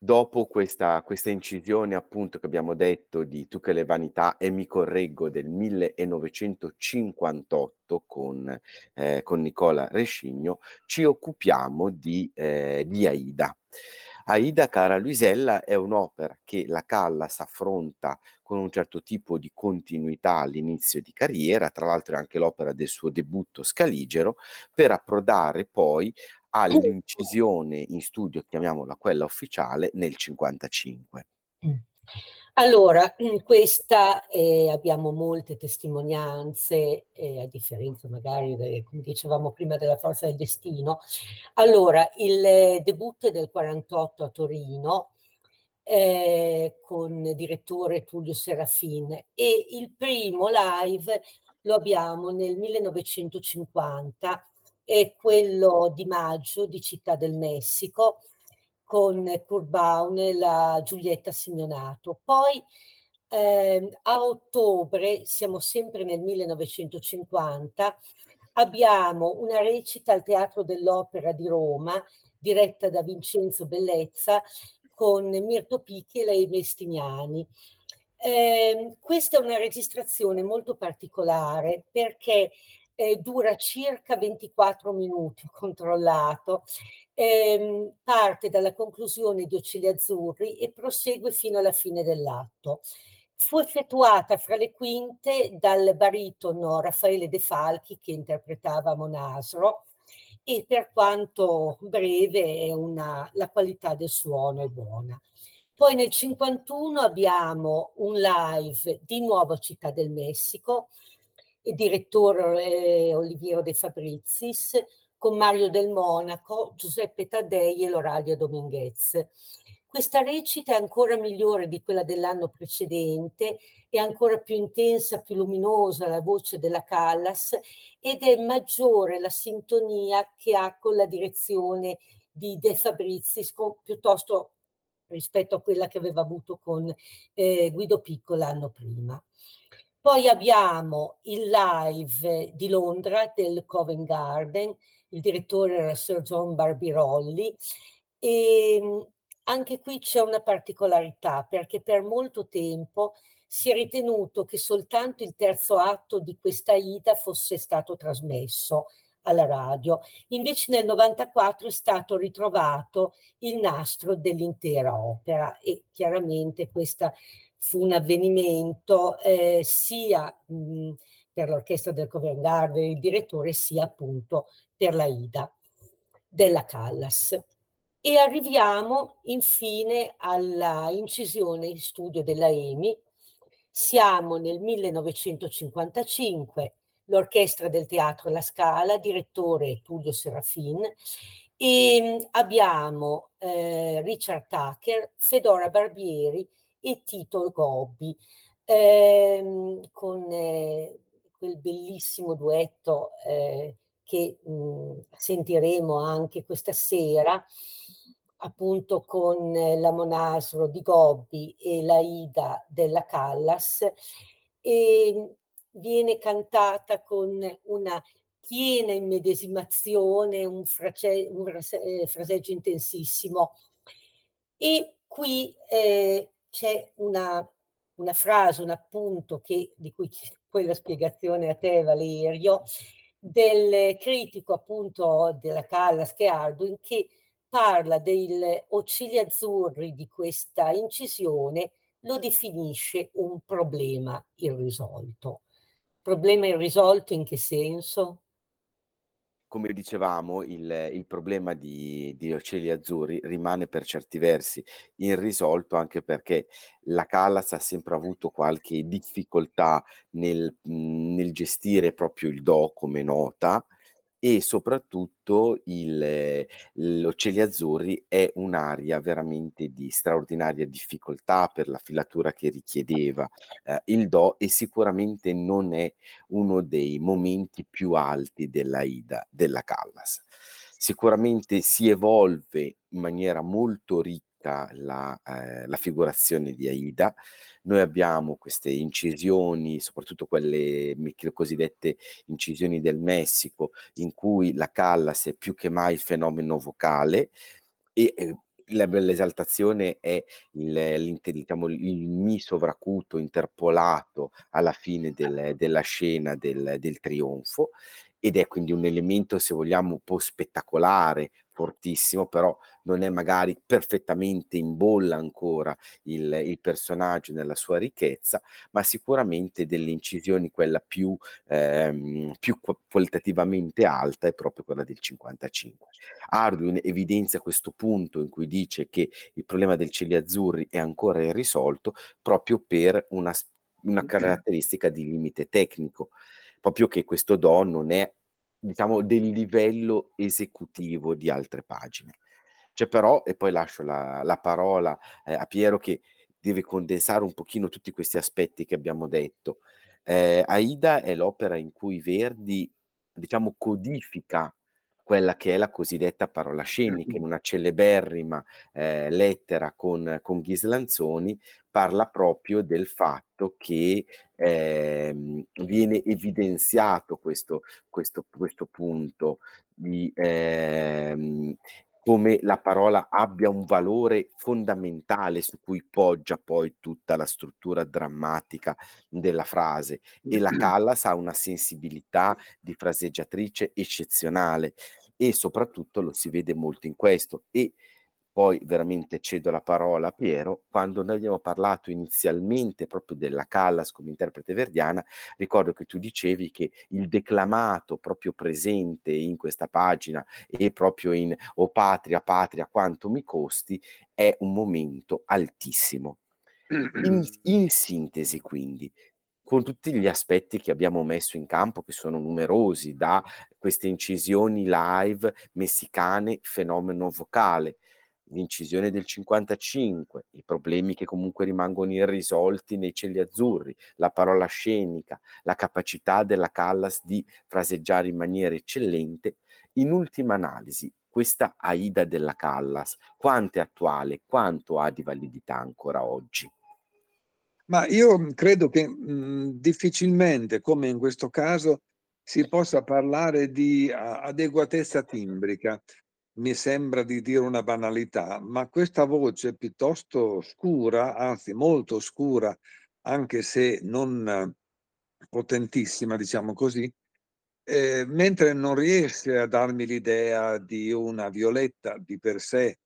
Dopo questa questa incisione, appunto, che abbiamo detto di Tu che le vanità e mi correggo del 1958 con ehm, con Nicola Rescigno, ci occupiamo di ehm, di Aida. Aida, cara Luisella, è un'opera che la Callas affronta con un certo tipo di continuità all'inizio di carriera, tra l'altro è anche l'opera del suo debutto Scaligero, per approdare poi all'incisione in studio, chiamiamola quella ufficiale, nel 55. Mh. Allora, in questa, ehm, abbiamo molte testimonianze, ehm, a differenza magari de come dicevamo prima della Forza del destino. Allora, il debutto è del '48 a Torino, ehm, con direttore Tullio Serafin e il primo live lo abbiamo nel 1950 è quello di maggio di Città del Messico con Kurt Baum e la Giulietta Simeonato. Poi ehm, a ottobre, siamo sempre nel 1950, abbiamo una recita al Teatro dell'Opera di Roma, diretta da Vincenzo Bellezza, con Mirto Picchi e lei Mestignani. Eh, questa è una registrazione molto particolare perché eh, dura circa 24 minuti, controllato, ehm, parte dalla conclusione di Occhiali Azzurri e prosegue fino alla fine dell'atto. Fu effettuata fra le quinte dal baritono Raffaele De Falchi che interpretava Monasro e per quanto breve una, la qualità del suono è buona. Poi nel 51 abbiamo un live di nuovo Città del Messico, il direttore eh, Oliviero De Fabrizis, con Mario del Monaco, Giuseppe Taddei e Loralia Dominguez. Questa recita è ancora migliore di quella dell'anno precedente, è ancora più intensa, più luminosa la voce della Callas ed è maggiore la sintonia che ha con la direzione di De Fabrizis, piuttosto rispetto a quella che aveva avuto con eh, Guido Picco l'anno prima. Poi abbiamo il live di Londra del Covent Garden, il direttore era Sir John Barbirolli e ehm, anche qui c'è una particolarità perché per molto tempo si è ritenuto che soltanto il terzo atto di questa Ida fosse stato trasmesso alla radio. Invece nel 94 è stato ritrovato il nastro dell'intera opera e chiaramente questo fu un avvenimento eh, sia mh, per l'orchestra del Covent Garden, il direttore, sia appunto per la Ida della Callas. E arriviamo infine alla incisione in studio della EMI. Siamo nel 1955 l'orchestra del Teatro La Scala, direttore Tullio Serafin, e mm, abbiamo eh, Richard Tucker, Fedora Barbieri e Tito Gobbi, ehm, con eh, quel bellissimo duetto eh, che mh, sentiremo anche questa sera, appunto con la Monasro di Gobbi e la Ida della Callas. E viene cantata con una piena immedesimazione, un, frace, un eh, fraseggio intensissimo. E qui eh, c'è una, una, frase, un appunto che, di cui poi la spiegazione a te Valerio, del critico appunto della Callas che Ardwin che parla degli occhili azzurri di questa incisione, lo definisce un problema irrisolto. Problema irrisolto in che senso? Come dicevamo, il, il problema di, di Ocelli Azzurri rimane per certi versi irrisolto anche perché la Callas ha sempre avuto qualche difficoltà nel, nel gestire proprio il Do come nota e soprattutto il l'Ocelli Azzurri è un'aria veramente di straordinaria difficoltà per la filatura che richiedeva, ehm, il do e sicuramente non è uno dei momenti più alti dell'Aida della Callas. Sicuramente si evolve in maniera molto ricca la, ehm, la figurazione di Aida, noi abbiamo queste incisioni, soprattutto quelle cosiddette incisioni del Messico, in cui la Callas è più che mai il fenomeno vocale e eh, l'esaltazione è il, diciamo, il mi sovracuto interpolato alla fine del, della scena del, del trionfo ed è quindi un elemento, se vogliamo, un po' spettacolare, fortissimo, però non è magari perfettamente in bolla ancora il, il personaggio nella sua ricchezza, ma sicuramente delle incisioni, quella più, ehm, più qualitativamente alta è proprio quella del 55. Arduin evidenzia questo punto in cui dice che il problema del cieli azzurri è ancora irrisolto proprio per una, una caratteristica di limite tecnico, proprio che questo Do non è diciamo, del livello esecutivo di altre pagine. C'è però, e poi lascio la, la parola eh, a Piero che deve condensare un pochino tutti questi aspetti che abbiamo detto. Eh, Aida è l'opera in cui Verdi, diciamo, codifica quella che è la cosiddetta parola scenica, in una celeberrima eh, lettera con, con Ghislanzoni, parla proprio del fatto che eh, viene evidenziato questo, questo, questo punto di eh, come la parola abbia un valore fondamentale su cui poggia poi tutta la struttura drammatica della frase. E la Callas ha una sensibilità di fraseggiatrice eccezionale e soprattutto lo si vede molto in questo. E poi veramente cedo la parola a Piero, quando noi abbiamo parlato inizialmente proprio della Callas come interprete verdiana, ricordo che tu dicevi che il declamato proprio presente in questa pagina e proprio in O patria, patria, quanto mi costi, è un momento altissimo. In, *clears throat* in sintesi, quindi, con tutti gli aspetti che abbiamo messo in campo, che sono numerosi, da queste incisioni live messicane, fenomeno vocale, l'incisione del 55, i problemi che comunque rimangono irrisolti nei cieli azzurri, la parola scenica, la capacità della Callas di fraseggiare in maniera eccellente. In ultima analisi, questa Aida della Callas, quanto è attuale, quanto ha di validità ancora oggi? Ma io credo che, mhmm, difficilmente, come in questo caso, si possa parlare di adeguatezza timbrica. Mi sembra di dire una banalità, ma questa voce piuttosto scura, anzi molto scura, anche se non potentissima, diciamo così, ehm, mentre non riesce a darmi l'idea di una Violetta di per sé,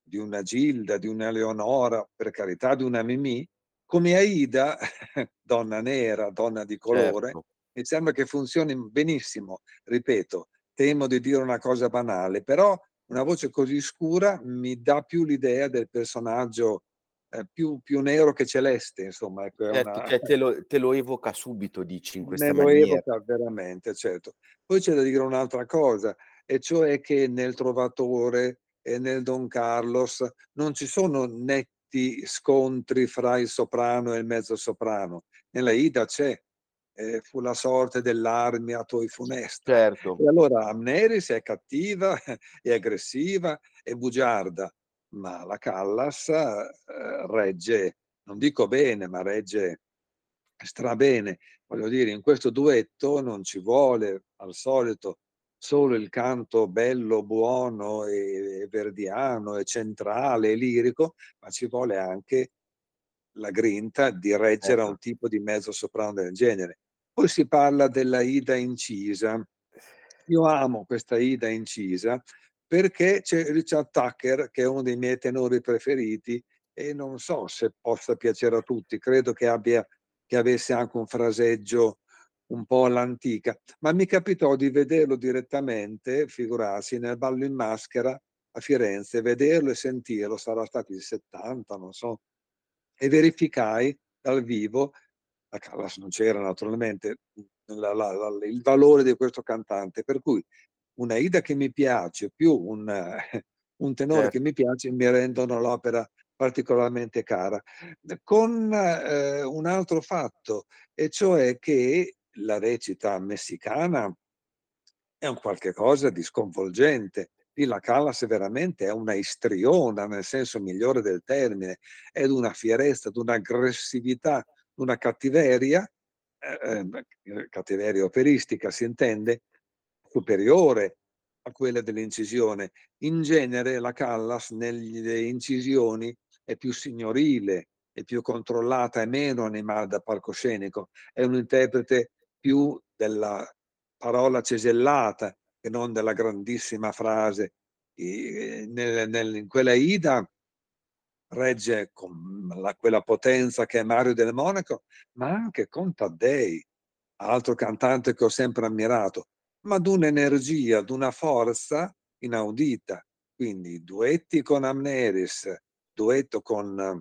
di una Gilda, di una Leonora, per carità di una Mimì, come Aida, *laughs* donna nera, donna di colore, Certo. mi sembra che funzioni benissimo. Ripeto, temo di dire una cosa banale, però una voce così scura mi dà più l'idea del personaggio, ehm, più più nero che celeste, insomma, ecco, è Certo, una cioè te lo te lo evoca subito dici in Me questa lo maniera. evoca veramente, certo. Poi c'è da dire un'altra cosa, e cioè che nel Trovatore e nel Don Carlos non ci sono netti scontri fra il soprano e il mezzosoprano. Nell'Aida c'è, ehm, fu la sorte dell'armia toi funesta. Certo. E allora Amneris è cattiva, è *laughs* aggressiva, è bugiarda, ma la Callas, ehm, regge, non dico bene, ma regge strabene. Voglio dire, in questo duetto non ci vuole, al solito, solo il canto bello, buono e e verdiano e centrale e lirico, ma ci vuole anche la grinta di reggere a Certo. un tipo di mezzosoprano del genere. Poi si parla dell'Aida incisa. Io amo questa Aida incisa perché c'è Richard Tucker, che è uno dei miei tenori preferiti, e non so se possa piacere a tutti, credo che abbia che avesse anche un fraseggio un po' all'antica, ma mi capitò di vederlo direttamente, figurarsi, nel Ballo in Maschera a Firenze, vederlo e sentirlo, sarà stati il '70, non so, e verificai dal vivo, la Callas non c'era naturalmente, mhmm, la la la il valore di questo cantante, per cui un'Aida che mi piace più un *laughs* un tenore che Certo. mi piace mi rendono l'opera particolarmente cara. Con, ehm, un altro fatto, e cioè che la recita messicana è un qualche cosa di sconvolgente. Lì la Callas veramente è una istriona, nel senso migliore del termine, è d'una fierezza, d'un'aggressività, d'una cattiveria, ehm, ehm, cattiveria operistica s'intende, superiore a quella dell'incisione. In genere la Callas nelle incisioni è più signorile, è più controllata, è meno animale da palcoscenico, è un interprete più della parola cesellata che non della grandissima frase. I nel nel in quella Aida regge con la quella potenza che è Mario del Monaco, ma anche con Taddei, altro cantante che ho sempre ammirato, ma d'una energia, d'una forza inaudita. Quindi duetti con Amneris, duetto con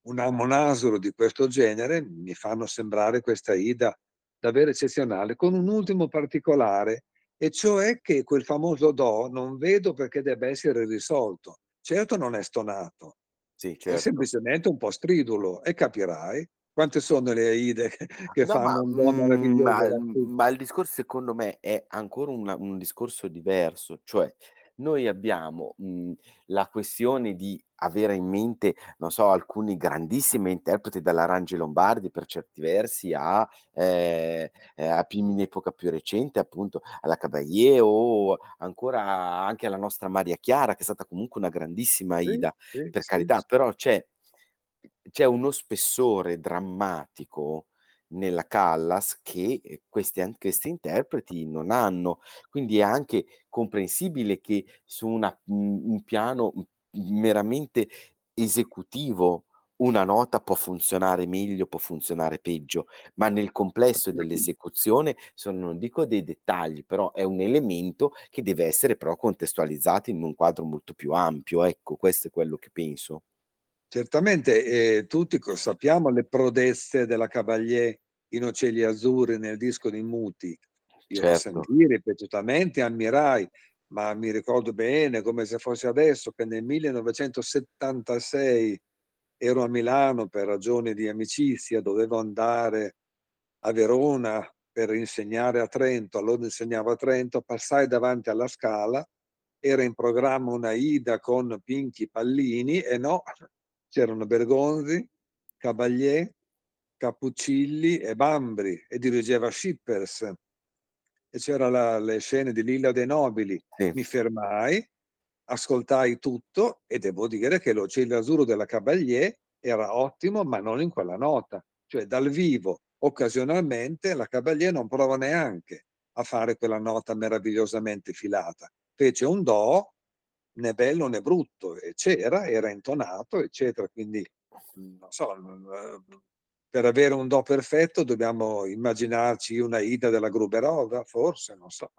un Amonasolo di questo genere, mi fanno sembrare questa Aida davvero eccezionale, con un ultimo particolare, e cioè che quel famoso do non vedo perché debba essere risolto. Certo non è stonato, Sì, è certo. semplicemente un po' stridulo e capirai quante sono le Aide che *laughs* che No, ma fanno un do mhmm, meraviglioso ma mhmm, fine. ma il discorso secondo me è ancora una un discorso diverso, cioè noi abbiamo, mhmm, la questione di avere in mente, non so, alcuni grandissimi interpreti dall'Arangi Lombardi per certi versi a ehm, ehm, a più in epoca più recente appunto alla Caballé o ancora anche alla nostra Maria Chiara, che è stata comunque una grandissima Sì, Aida, sì, per sì, carità, però c'è c'è uno spessore drammatico nella Callas che, questi an questi interpreti non hanno. Quindi è anche comprensibile che su una un piano, mhmm, meramente esecutivo una nota può funzionare meglio, può funzionare peggio, ma nel complesso dell'esecuzione sono non dico dei dettagli, però è un elemento che deve essere però contestualizzato in un quadro molto più ampio, ecco, questo è quello che penso. Certamente, ehm, tutti co sappiamo le prodezze della Caballé in "Ocelli azzurri" nel disco di Muti. Io la Certo. sentii ripetutamente, ammirai, ma mi ricordo bene, come se fosse adesso, che nel 1976 ero a Milano per ragioni di amicizia, dovevo andare a Verona per insegnare a Trento, allora insegnavo a Trento, passai davanti alla Scala, era in programma una Aida con Pinchi Pallini e no, c'erano Bergonzi Cavalier, Cappuccilli e Bambri e dirigeva Schippers. E c'era la, le scene di Lilla dei Nobili. Sì. Mi fermai, ascoltai tutto e devo dire che lo cielo azzurro della Cavalier era ottimo, ma non in quella nota. Cioè dal vivo, occasionalmente, la Cavalier non prova neanche a fare quella nota meravigliosamente filata. Fece un do, né bello né brutto, e c'era, era intonato, eccetera. Quindi, non so, per avere un do perfetto dobbiamo immaginarci una Ida della Gruberova, forse, non so.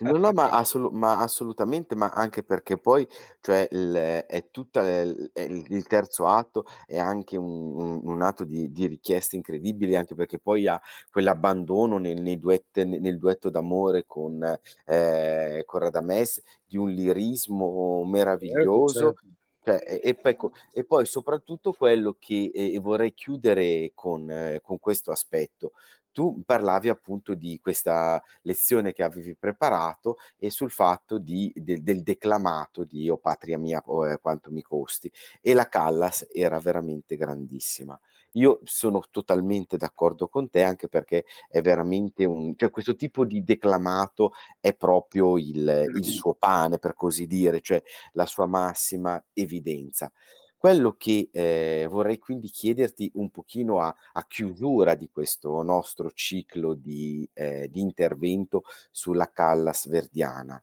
No, no, ma, *laughs* assolu- ma assolutamente, ma anche perché poi, cioè, il, è tutta il, il terzo atto è anche un, un, un atto di, di, richieste incredibili, anche perché poi ha quell'abbandono nel, duette, nel duetto d'amore con, eh, con Radames di un lirismo meraviglioso. Certo, certo. Cioè, e, ecco, e, poi soprattutto quello che e vorrei chiudere con, eh, con questo aspetto. Tu parlavi appunto di questa lezione che avevi preparato e sul fatto di, de, del declamato di O oh, patria mia, oh, eh, quanto mi costi. E la Callas era veramente grandissima. Io sono totalmente d'accordo con te anche perché è veramente un... cioè questo tipo di declamato è proprio il, il suo pane, per così dire, cioè la sua massima evidenza. Quello che eh, vorrei quindi chiederti un pochino a, a, chiusura di questo nostro ciclo di, eh, di intervento sulla Callas verdiana.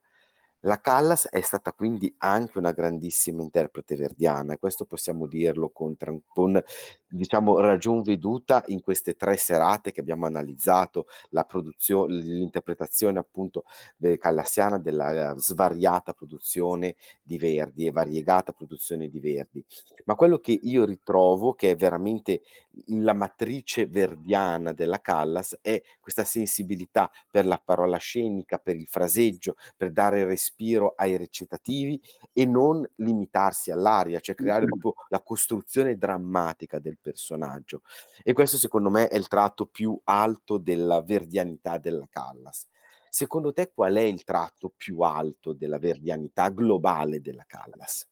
La Callas è stata quindi anche una grandissima interprete verdiana e questo possiamo dirlo con, con diciamo, ragion veduta in queste tre serate che abbiamo analizzato l'interpretazione appunto del callassiana della svariata produzione di Verdi e variegata produzione di Verdi. Ma quello che io ritrovo che è veramente la matrice verdiana della Callas è questa sensibilità per la parola scenica, per il fraseggio, per dare respiro ai recitativi e non limitarsi all'aria, cioè creare proprio la costruzione drammatica del personaggio. E questo secondo me è il tratto più alto della verdianità della Callas. Secondo te qual è il tratto più alto della verdianità globale della Callas?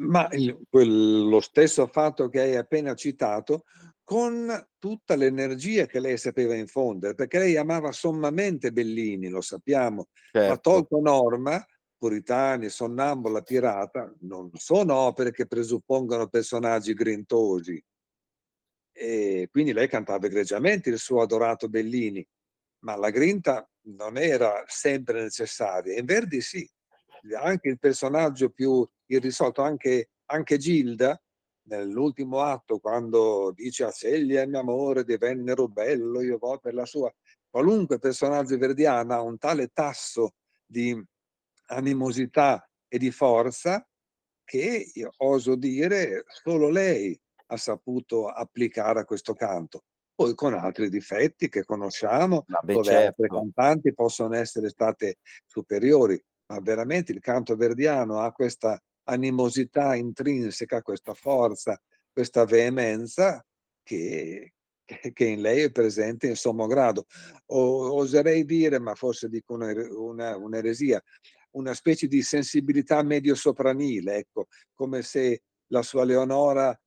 Ma il, quel, lo stesso fatto che hai appena citato, con tutta l'energia che lei sapeva infondere, perché lei amava sommamente Bellini, lo sappiamo, certo. ma tolto Norma, Puritani, Sonnambula, Pirata, non sono opere che presuppongono personaggi grintosi. E quindi lei cantava egregiamente il suo adorato Bellini, ma la grinta non era sempre necessaria. In Verdi sì, anche il personaggio più irrisolto, anche, anche Gilda, nell'ultimo atto, quando dice a Celia mio amore divennero bello, io vo per la sua. Qualunque personaggio verdiano ha un tale tasso di animosità e di forza che io oso dire solo lei ha saputo applicare a questo canto. Poi con altri difetti che conosciamo, Vabbè, dove certo. altre cantanti possono essere state superiori, ma veramente il canto verdiano ha questa animosità intrinseca, questa forza, questa veemenza che, che in lei è presente in sommo grado. O, oserei dire, ma forse dico una, una, un'eresia, una specie di sensibilità medio-sopranile, ecco, come se la sua Leonora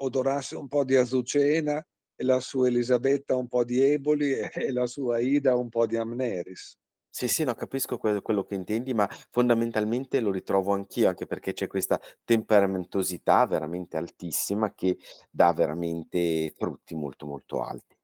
odorasse un po' di azucena e la sua Elisabetta un po' di eboli e la sua Ida un po' di amneris. Sì, sì, no, capisco que quello che intendi, ma fondamentalmente lo ritrovo anch'io, anche perché c'è questa temperamentosità veramente altissima che dà veramente frutti molto, molto alti.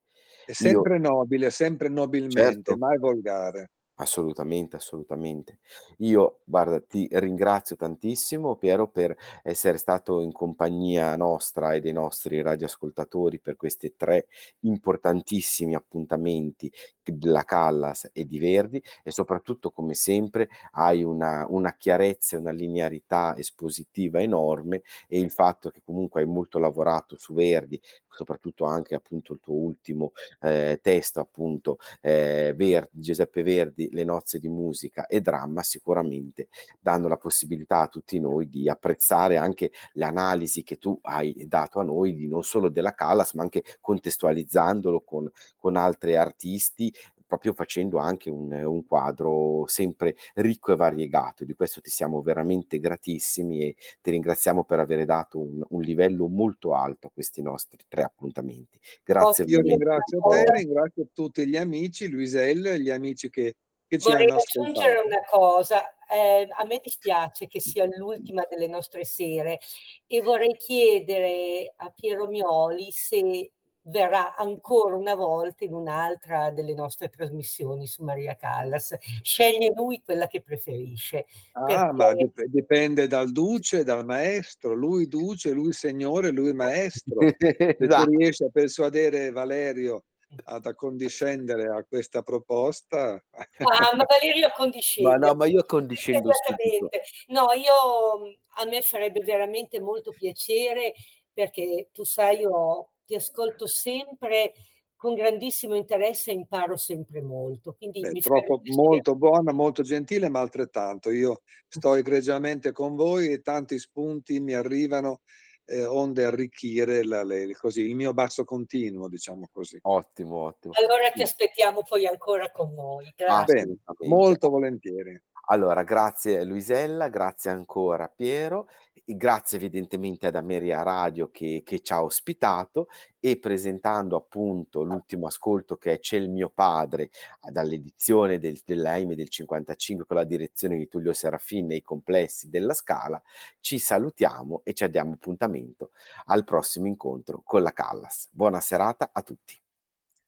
È sempre Io nobile, sempre nobilmente, Certo. mai volgare. Assolutamente, assolutamente. Io, guarda, ti ringrazio tantissimo, Piero, per essere stato in compagnia nostra e dei nostri radioascoltatori per questi tre importantissimi appuntamenti della Callas e di Verdi e soprattutto, come sempre, hai una, una chiarezza e una linearità espositiva enorme e il fatto che comunque hai molto lavorato su Verdi, soprattutto anche appunto il tuo ultimo eh, testo, appunto, eh, Verdi, Giuseppe Verdi, le nozze di musica e dramma sicuramente danno la possibilità a tutti noi di apprezzare anche le analisi che tu hai dato a noi di non solo della Callas ma anche contestualizzandolo con, con altri artisti proprio facendo anche un, un, quadro sempre ricco e variegato. Di questo ti siamo veramente gratissimi e ti ringraziamo per aver dato un, un livello molto alto a questi nostri tre appuntamenti. Grazie. Io ringrazio te, ringrazio tutti gli amici, Luisel, gli amici che, che ci Vorrei hanno ascoltato. Vorrei aggiungere una cosa, eh, a me dispiace che sia l'ultima delle nostre sere e vorrei chiedere a Piero Mioli se verrà ancora una volta in un'altra delle nostre trasmissioni su Maria Callas. Sceglie lui quella che preferisce. Ah, perché... ma dip- dipende dal duce, dal maestro. Lui duce, lui signore, lui maestro. *laughs* Se tu esatto. riesci a persuadere Valerio ad accondiscendere a questa proposta. Ah, ma Valerio accondiscende. Ma no, ma io accondiscendo Esattamente. No, io a me farebbe veramente molto piacere perché tu sai, io ti ascolto sempre con grandissimo interesse e imparo sempre molto. Quindi Beh, troppo, molto buona, molto gentile, ma altrettanto. Io sto *laughs* egregiamente con voi e tanti spunti mi arrivano eh, onde arricchire la, le, così, il mio basso continuo, diciamo così. Ottimo, ottimo. Allora ti aspettiamo poi ancora con noi. Grazie. Ah, bene, molto volentieri. Allora, grazie Luisella, grazie ancora Piero, grazie evidentemente ad Ameria Radio che, che, ci ha ospitato e presentando appunto l'ultimo ascolto che è C'è il mio padre dall'edizione del, dell'AIME del 55 con la direzione di Tullio Serafin nei complessi della Scala, ci salutiamo e ci diamo appuntamento al prossimo incontro con la Callas. Buona serata a tutti.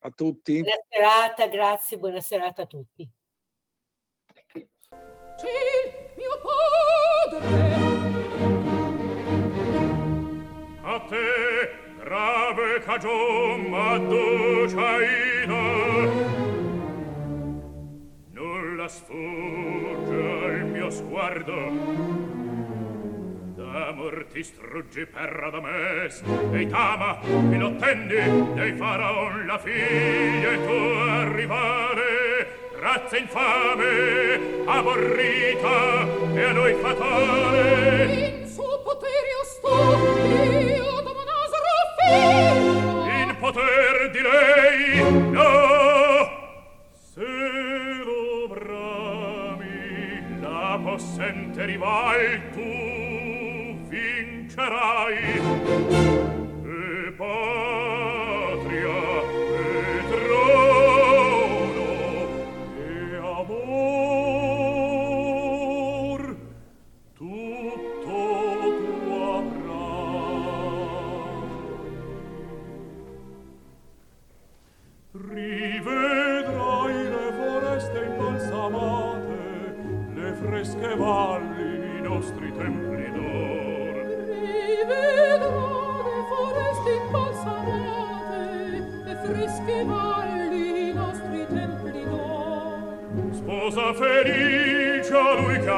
A tutti. Buona serata, grazie, buona serata a tutti. C'è mio padre. Te, grave cagion, m'adduciaina. Nulla sfugge al mio sguardo. D'amor ti struggi perra da mes, e t'ama, e lo dei faraon la figlia e tu arrivare razza infame, aborrita e a noi fatale. In suo potere io poter di lei no se lo brami la possente rival tu vincerai.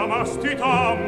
amasti tam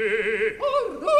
ne. Hurra!